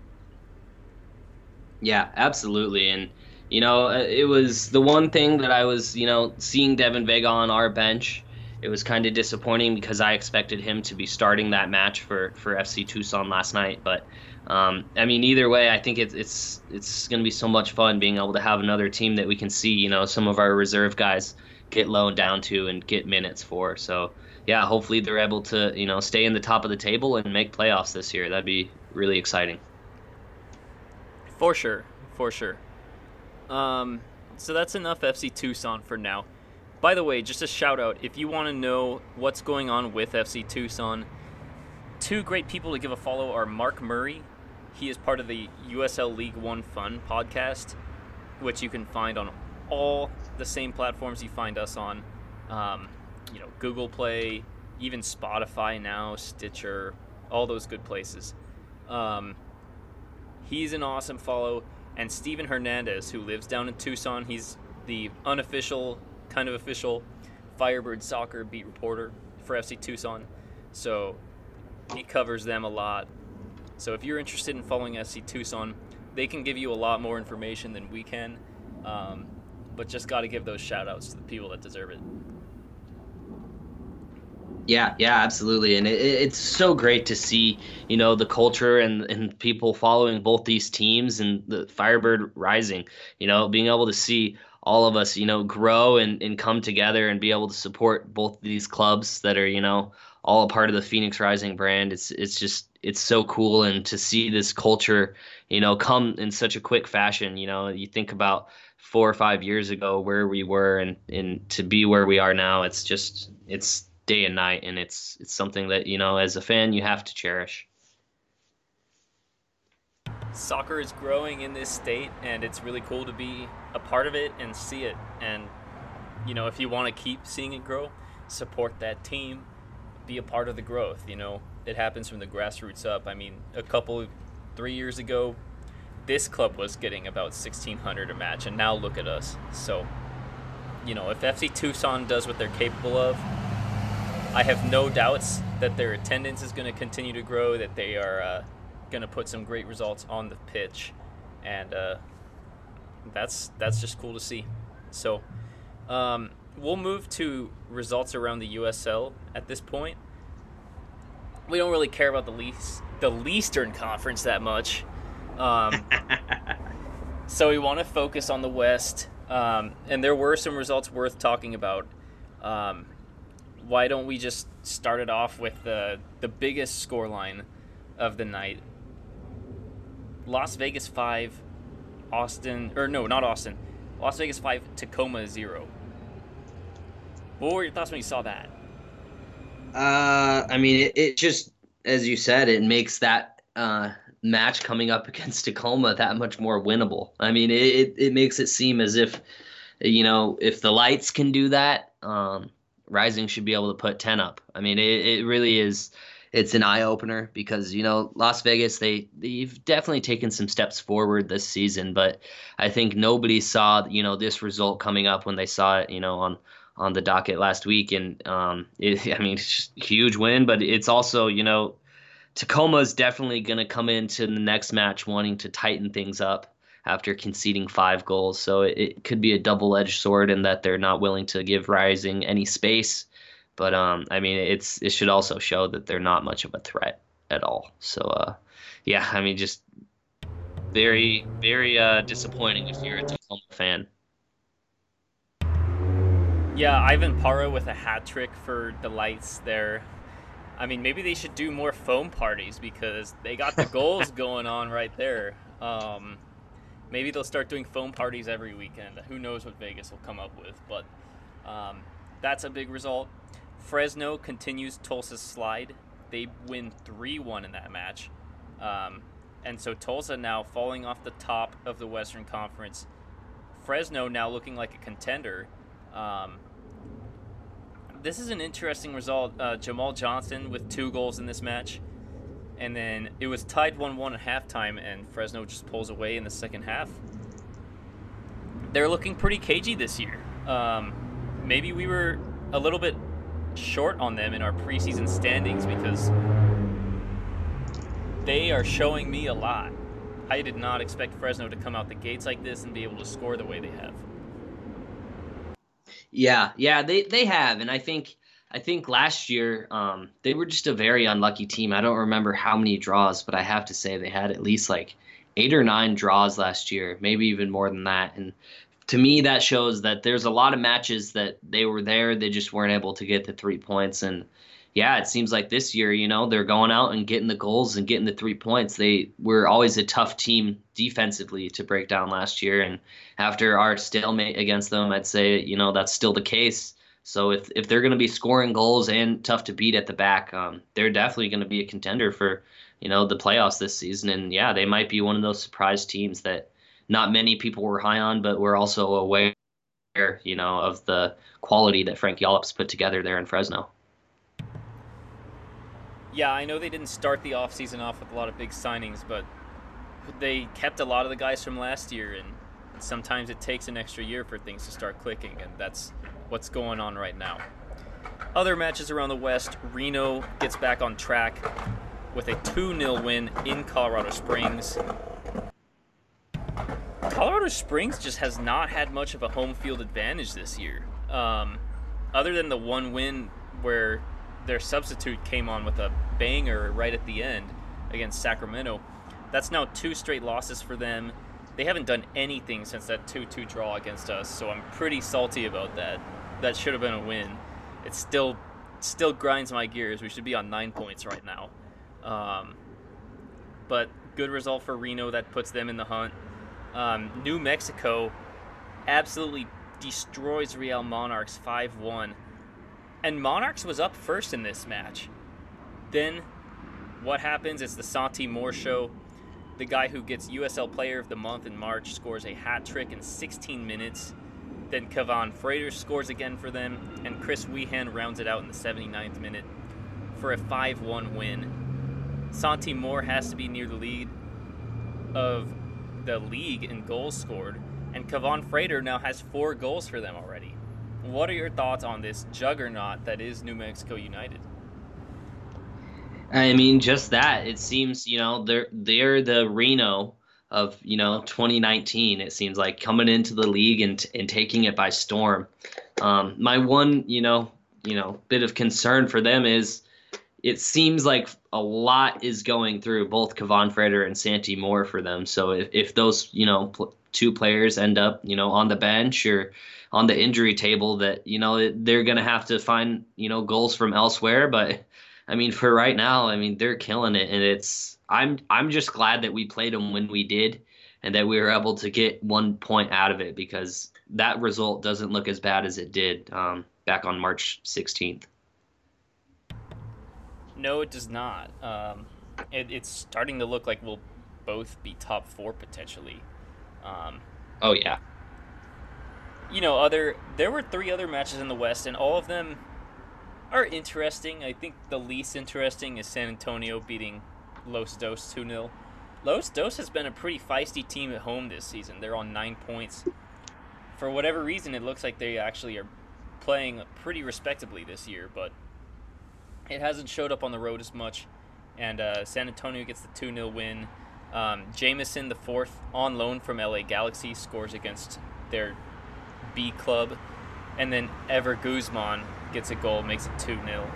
Yeah, absolutely. And, you know, it was the one thing that I was, you know, seeing Devin Vega on our bench. It was kind of disappointing because I expected him to be starting that match for, for FC Tucson last night. But um, I mean, either way, I think it's it's it's going to be so much fun being able to have another team that we can see. You know, some of our reserve guys get loaned down to and get minutes for. So yeah, hopefully they're able to you know stay in the top of the table and make playoffs this year. That'd be really exciting. For sure, for sure. Um, so that's enough FC Tucson for now. By the way, just a shout out if you want to know what's going on with FC Tucson, two great people to give a follow are Mark Murray he is part of the USL League One Fun podcast, which you can find on all the same platforms you find us on. Um, you know, Google Play, even Spotify now, Stitcher, all those good places. Um, he's an awesome follow. And Steven Hernandez, who lives down in Tucson, he's the unofficial, kind of official Firebird soccer beat reporter for FC Tucson. So he covers them a lot. So if you're interested in following FC Tucson, they can give you a lot more information than we can. Um, but just got to give those shout outs to the people that deserve it. Yeah, yeah, absolutely, and it, it's so great to see you know the culture and and people following both these teams and the Firebird rising. You know, being able to see all of us you know grow and and come together and be able to support both these clubs that are you know all a part of the Phoenix Rising brand. It's it's just it's so cool and to see this culture, you know, come in such a quick fashion. You know, you think about four or five years ago where we were and and to be where we are now. It's just it's day and night, and it's it's something that you know as a fan you have to cherish. Soccer is growing in this state, and it's really cool to be a part of it and see it. And you know, if you want to keep seeing it grow, support that team be a part of the growth. You know, it happens from the grassroots up. I mean, a couple, three years ago, this club was getting about 1600 a match, and now look at us. So, you know, if FC Tucson does what they're capable of, I have no doubts that their attendance is going to continue to grow, that they are uh, going to put some great results on the pitch, and uh, that's that's just cool to see. So um, we'll move to results around the USL at this point. We don't really care about the least the Eastern Conference that much. Um, so we want to focus on the West. Um, and there were some results worth talking about. Um, why don't we just start it off with the the biggest scoreline of the night? Las Vegas five, Austin or no, not Austin. Las Vegas five, Tacoma zero. What were your thoughts when you saw that? Uh, I mean, it, it just as you said, it makes that uh, match coming up against Tacoma that much more winnable. I mean, it, it, it makes it seem as if, you know, if the lights can do that, um, Rising should be able to put 10 up. I mean, it, it really is. It's an eye opener because you know Las Vegas they they've definitely taken some steps forward this season, but I think nobody saw you know this result coming up when they saw it you know on on the docket last week, and um, it, I mean, it's just a huge win, but it's also, you know, Tacoma is definitely going to come into the next match wanting to tighten things up after conceding five goals. So it, it could be a double edged sword in that they're not willing to give Rising any space. But um, I mean, it's it should also show that they're not much of a threat at all. So uh, yeah, I mean, just very very uh, disappointing if you're a Tacoma fan. Yeah, Irvin Parra with a hat trick for the lights there. I mean, maybe they should do more foam parties because they got the goals going on right there. Um, maybe they'll start doing foam parties every weekend. Who knows what Vegas will come up with? But um, that's a big result. Fresno continues Tulsa's slide. They win 3 1 in that match. Um, and so Tulsa now falling off the top of the Western Conference. Fresno now looking like a contender. Um, this is an interesting result. Uh, Jemal Johnson with two goals in this match. And then it was tied 1 1 at halftime, and Fresno just pulls away in the second half. They're looking pretty cagey this year. Um, maybe we were a little bit short on them in our preseason standings because they are showing me a lot. I did not expect Fresno to come out the gates like this and be able to score the way they have. Yeah, yeah, they they have, and I think I think last year um, they were just a very unlucky team. I don't remember how many draws, but I have to say they had at least like eight or nine draws last year, maybe even more than that. And to me, that shows that there's a lot of matches that they were there, they just weren't able to get the three points. And yeah, it seems like this year, you know, they're going out and getting the goals and getting the three points. They were always a tough team defensively to break down last year, and after our stalemate against them, I'd say you know that's still the case. So if if they're going to be scoring goals and tough to beat at the back, um, they're definitely going to be a contender for you know the playoffs this season. And yeah, they might be one of those surprise teams that not many people were high on, but we're also aware, you know, of the quality that Frank Yallop's put together there in Fresno. Yeah, I know they didn't start the offseason off with a lot of big signings, but they kept a lot of the guys from last year, and sometimes it takes an extra year for things to start clicking, and that's what's going on right now. Other matches around the West, Reno gets back on track with a 2 0 win in Colorado Springs. Colorado Springs just has not had much of a home field advantage this year. Um, other than the one win where their substitute came on with a banger right at the end against Sacramento. That's now two straight losses for them. They haven't done anything since that 2 2 draw against us, so I'm pretty salty about that. That should have been a win. It still still grinds my gears. We should be on nine points right now. Um, but good result for Reno that puts them in the hunt. Um, New Mexico absolutely destroys Real Monarchs 5 1. And Monarchs was up first in this match. Then what happens is the Santi Moar show. The guy who gets USL Player of the Month in March scores a hat trick in 16 minutes. Then Kevaughn Frater scores again for them, and Chris Wehan rounds it out in the 79th minute for a 5 1 win. Santi Moar has to be near the lead of the league in goals scored, and Kevaughn Frater now has four goals for them already. What are your thoughts on this juggernaut that is New Mexico United? I mean, just that. It seems you know they're they're the Reno of you know 2019. It seems like coming into the league and and taking it by storm. Um, my one you know you know bit of concern for them is it seems like a lot is going through both Kevaughn Frater and Santi Moar for them. So if, if those you know pl- two players end up you know on the bench or on the injury table, that you know they're gonna have to find you know goals from elsewhere. But I mean, for right now, I mean they're killing it, and it's I'm I'm just glad that we played them when we did, and that we were able to get one point out of it because that result doesn't look as bad as it did um, back on March 16th. No, it does not. Um, it, it's starting to look like we'll both be top four potentially. Um, oh yeah. You know, other there were three other matches in the West, and all of them are interesting. I think the least interesting is San Antonio beating Los Dos 2 0. Los Dos has been a pretty feisty team at home this season. They're on nine points. For whatever reason, it looks like they actually are playing pretty respectably this year, but it hasn't showed up on the road as much. And uh, San Antonio gets the 2 0 win. Um, Jamison, the fourth, on loan from LA Galaxy, scores against their B club. And then Ever Guzman gets a goal, makes it 2 0.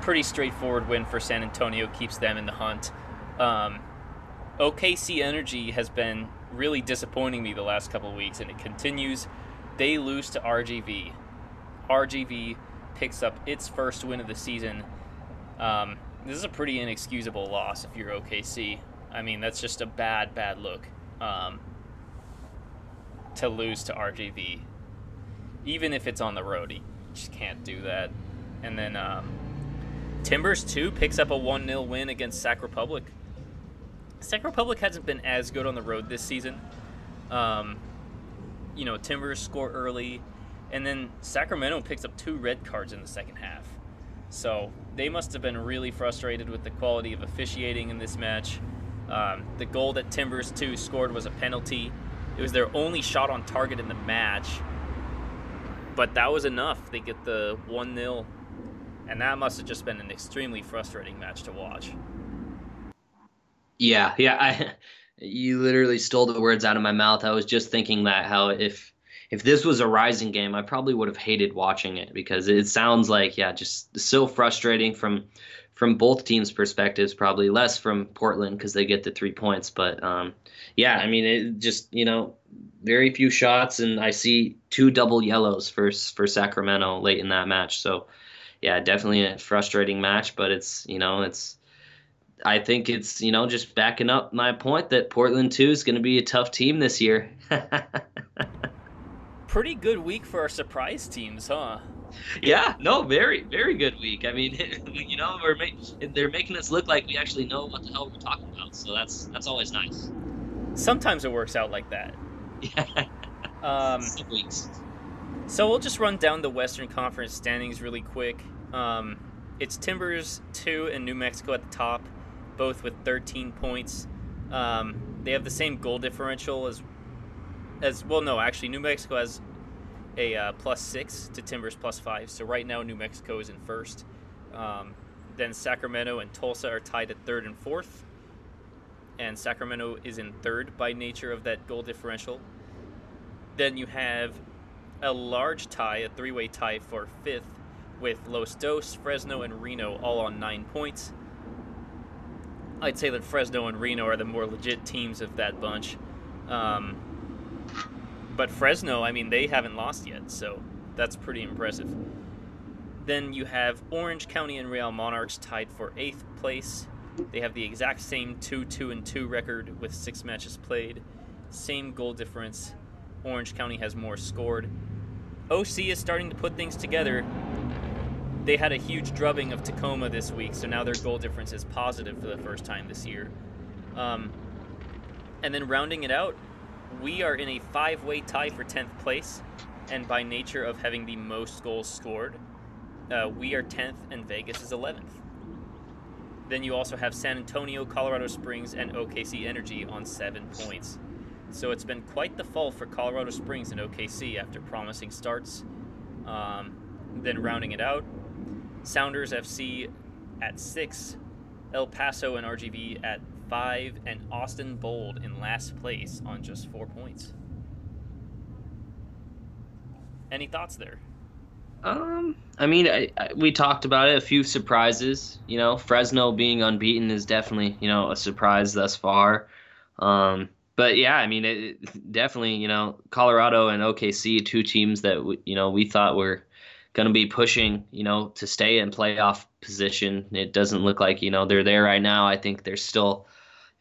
Pretty straightforward win for San Antonio, keeps them in the hunt. Um, OKC Energy has been really disappointing me the last couple weeks, and it continues. They lose to RGV. RGV picks up its first win of the season. Um, this is a pretty inexcusable loss if you're OKC. I mean, that's just a bad, bad look um, to lose to RGV. Even if it's on the road, you just can't do that. And then um, Timbers 2 picks up a 1 0 win against Sac Republic. Sac Republic hasn't been as good on the road this season. Um, you know, Timbers score early, and then Sacramento picks up two red cards in the second half. So they must have been really frustrated with the quality of officiating in this match. Um, the goal that Timbers 2 scored was a penalty. It was their only shot on target in the match. But that was enough. They get the 1 0. And that must have just been an extremely frustrating match to watch. Yeah, yeah. I, you literally stole the words out of my mouth. I was just thinking that how if if this was a rising game, I probably would have hated watching it because it sounds like yeah, just so frustrating from from both teams' perspectives. Probably less from Portland because they get the three points, but um, yeah, I mean it just you know very few shots, and I see two double yellows for for Sacramento late in that match. So yeah, definitely a frustrating match, but it's you know it's I think it's you know just backing up my point that Portland too is going to be a tough team this year. pretty good week for our surprise teams, huh? Yeah, no, very, very good week. I mean, you know, we're they're making us look like we actually know what the hell we're talking about. So that's that's always nice. Sometimes it works out like that. Yeah. Um, Some weeks. So we'll just run down the Western Conference standings really quick. Um, it's Timbers two and New Mexico at the top, both with 13 points. Um, they have the same goal differential as as well. No, actually, New Mexico has a uh, plus six to Timbers plus five. So right now, New Mexico is in first. Um, then Sacramento and Tulsa are tied at third and fourth. And Sacramento is in third by nature of that goal differential. Then you have a large tie, a three way tie for fifth, with Los Dos, Fresno, and Reno all on nine points. I'd say that Fresno and Reno are the more legit teams of that bunch. Um, but Fresno, I mean, they haven't lost yet, so that's pretty impressive. Then you have Orange County and Real Monarchs tied for eighth place. They have the exact same 2 2 and 2 record with six matches played, same goal difference. Orange County has more scored. OC is starting to put things together. They had a huge drubbing of Tacoma this week, so now their goal difference is positive for the first time this year. Um, and then rounding it out, we are in a five way tie for 10th place, and by nature of having the most goals scored, uh, we are 10th and Vegas is 11th. Then you also have San Antonio, Colorado Springs, and OKC Energy on seven points. So it's been quite the fall for Colorado Springs and OKC after promising starts. Um, then rounding it out, Sounders FC at six, El Paso and RGV at five, and Austin Bold in last place on just four points. Any thoughts there? Um, I mean, I, I, we talked about it. A few surprises. You know, Fresno being unbeaten is definitely you know a surprise thus far. Um, but yeah, I mean, it, it definitely you know Colorado and OKC, two teams that we, you know we thought were going to be pushing you know to stay in playoff position. It doesn't look like you know they're there right now. I think there's still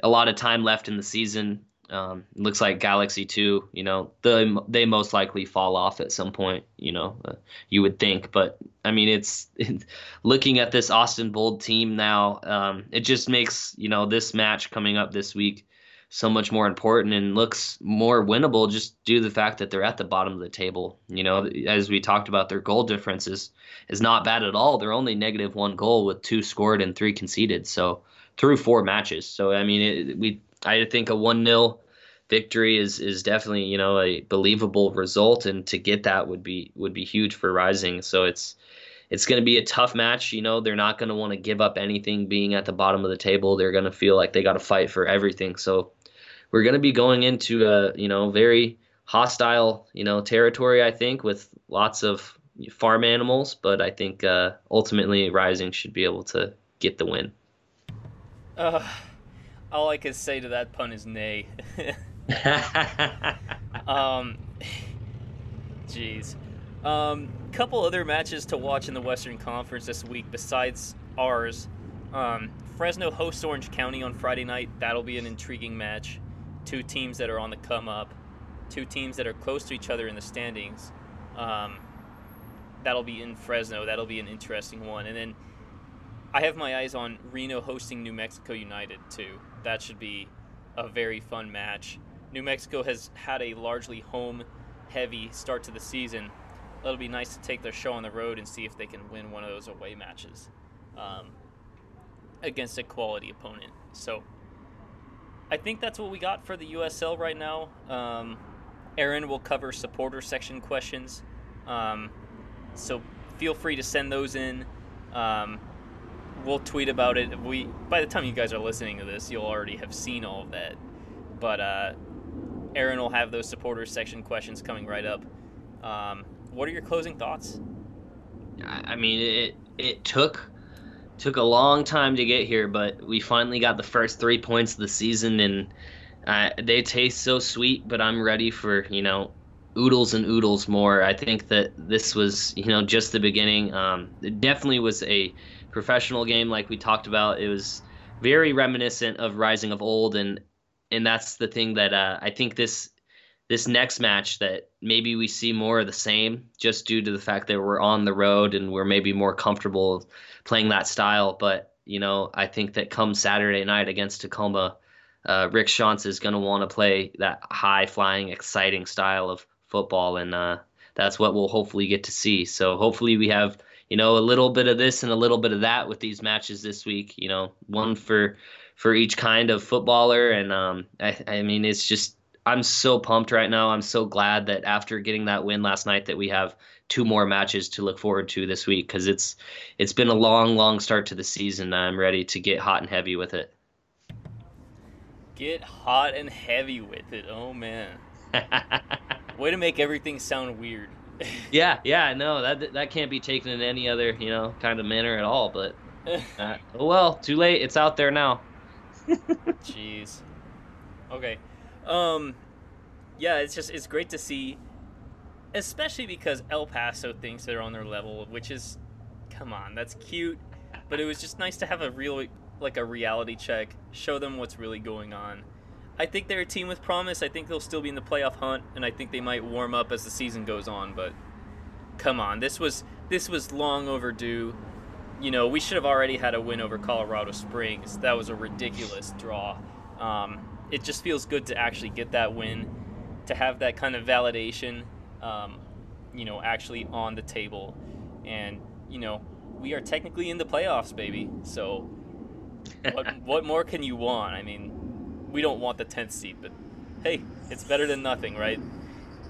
a lot of time left in the season. Um, looks like Galaxy too. You know, the they most likely fall off at some point. You know, uh, you would think, but I mean, it's, looking at this Austin Bold team now. Um, it just makes you know this match coming up this week so much more important and looks more winnable just due to the fact that they're at the bottom of the table. You know, as we talked about, their goal difference is, is not bad at all. They're only negative one goal with two scored and three conceded. So through four matches. So I mean, it, we I think a one 0 victory is is definitely you know a believable result, and to get that would be would be huge for Rising. So it's it's going to be a tough match. You know, they're not going to want to give up anything being at the bottom of the table. They're going to feel like they got to fight for everything. So we're going to be going into a you know very hostile you know territory. I think with lots of farm animals, but I think uh, ultimately Rising should be able to get the win. Uh, all I can say to that pun is nay. um, jeez. Um, couple other matches to watch in the Western Conference this week besides ours. Um, Fresno hosts Orange County on Friday night. That'll be an intriguing match. Two teams that are on the come up, two teams that are close to each other in the standings. Um, that'll be in Fresno. That'll be an interesting one. And then I have my eyes on Reno hosting New Mexico United too. That should be a very fun match. New Mexico has had a largely home heavy start to the season. It'll be nice to take their show on the road and see if they can win one of those away matches um, against a quality opponent. So I think that's what we got for the USL right now. Um, Aaron will cover supporter section questions. Um, so feel free to send those in. Um, we'll tweet about it. We by the time you guys are listening to this, you'll already have seen all of that. But uh, Aaron will have those supporters section questions coming right up. Um, what are your closing thoughts? I mean, it it took took a long time to get here, but we finally got the first three points of the season, and uh, they taste so sweet. But I'm ready for you know oodles and oodles more. I think that this was you know just the beginning. Um, it definitely was a professional game, like we talked about. It was very reminiscent of Rising of Old, and and that's the thing that uh, I think this this next match that maybe we see more of the same, just due to the fact that we're on the road and we're maybe more comfortable playing that style. But you know, I think that come Saturday night against Tacoma, uh, Rick Schantz is going to want to play that high flying, exciting style of football, and uh, that's what we'll hopefully get to see. So hopefully we have you know a little bit of this and a little bit of that with these matches this week. You know, one for for each kind of footballer, and um, I, I mean it's just I'm so pumped right now. I'm so glad that after getting that win last night that we have two more matches to look forward to this week because it's it's been a long, long start to the season. I'm ready to get hot and heavy with it. Get hot and heavy with it. Oh man. Way to make everything sound weird. Yeah, yeah, no, that that can't be taken in any other, you know, kind of manner at all, but uh, oh well, too late. It's out there now. Jeez. Okay. Um, yeah, it's just it's great to see, especially because El Paso thinks they're on their level, which is, come on, that's cute, but it was just nice to have a real like a reality check, show them what's really going on. I think they're a team with promise. I think they'll still be in the playoff hunt, and I think they might warm up as the season goes on. But come on, this was this was long overdue. You know, we should have already had a win over Colorado Springs. That was a ridiculous draw. Um, it just feels good to actually get that win, to have that kind of validation, um, you know, actually on the table. And, you know, we are technically in the playoffs, baby. So what, what more can you want? I mean, we don't want the 10th seed, but hey, it's better than nothing, right?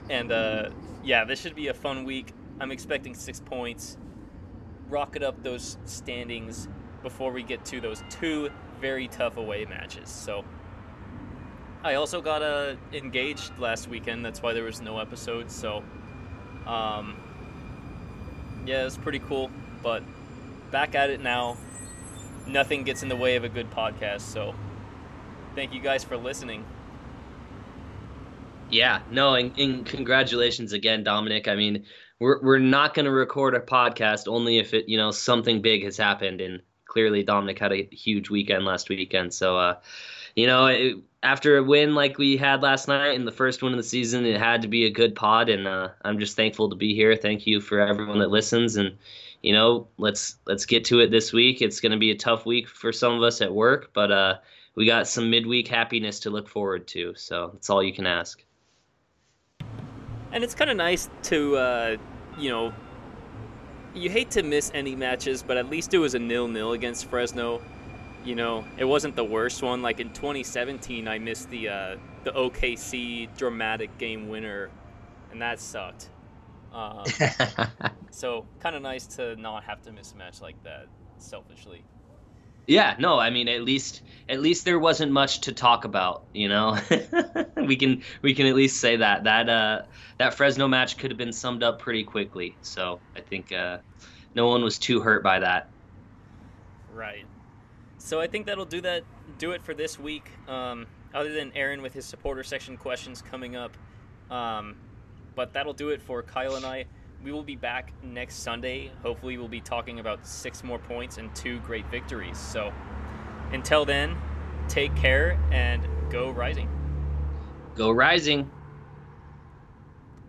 And uh, yeah, this should be a fun week. I'm expecting six points. Rocket up those standings before we get to those two very tough away matches. So I also got uh, engaged last weekend. That's why there was no episode. So um, yeah, it's pretty cool. But back at it now. Nothing gets in the way of a good podcast. So thank you guys for listening. Yeah, no, and, and congratulations again, Dominic. I mean, we're we're not going to record a podcast only if it you know something big has happened, and clearly Dominic had a huge weekend last weekend. So, uh, you know, it, after a win like we had last night in the first one of the season, it had to be a good pod, and uh, I'm just thankful to be here. Thank you for everyone that listens, and you know, let's let's get to it this week. It's going to be a tough week for some of us at work, but uh, we got some midweek happiness to look forward to. So that's all you can ask. And it's kind of nice to, uh, you know, you hate to miss any matches, but at least it was a nil-nil against Fresno. You know, it wasn't the worst one. Like in 2017, I missed the uh, the OKC dramatic game winner, and that sucked. Um, so kind of nice to not have to miss a match like that, selfishly. Yeah, no, I mean at least at least there wasn't much to talk about, you know. we can we can at least say that that uh that Fresno match could have been summed up pretty quickly. So I think uh, no one was too hurt by that. Right. So I think that'll do that do it for this week. Um, other than Aaron with his supporter section questions coming up, um, but that'll do it for Kyle and I. We will be back next Sunday. Hopefully, we'll be talking about six more points and two great victories. So, until then, take care and go rising. Go rising.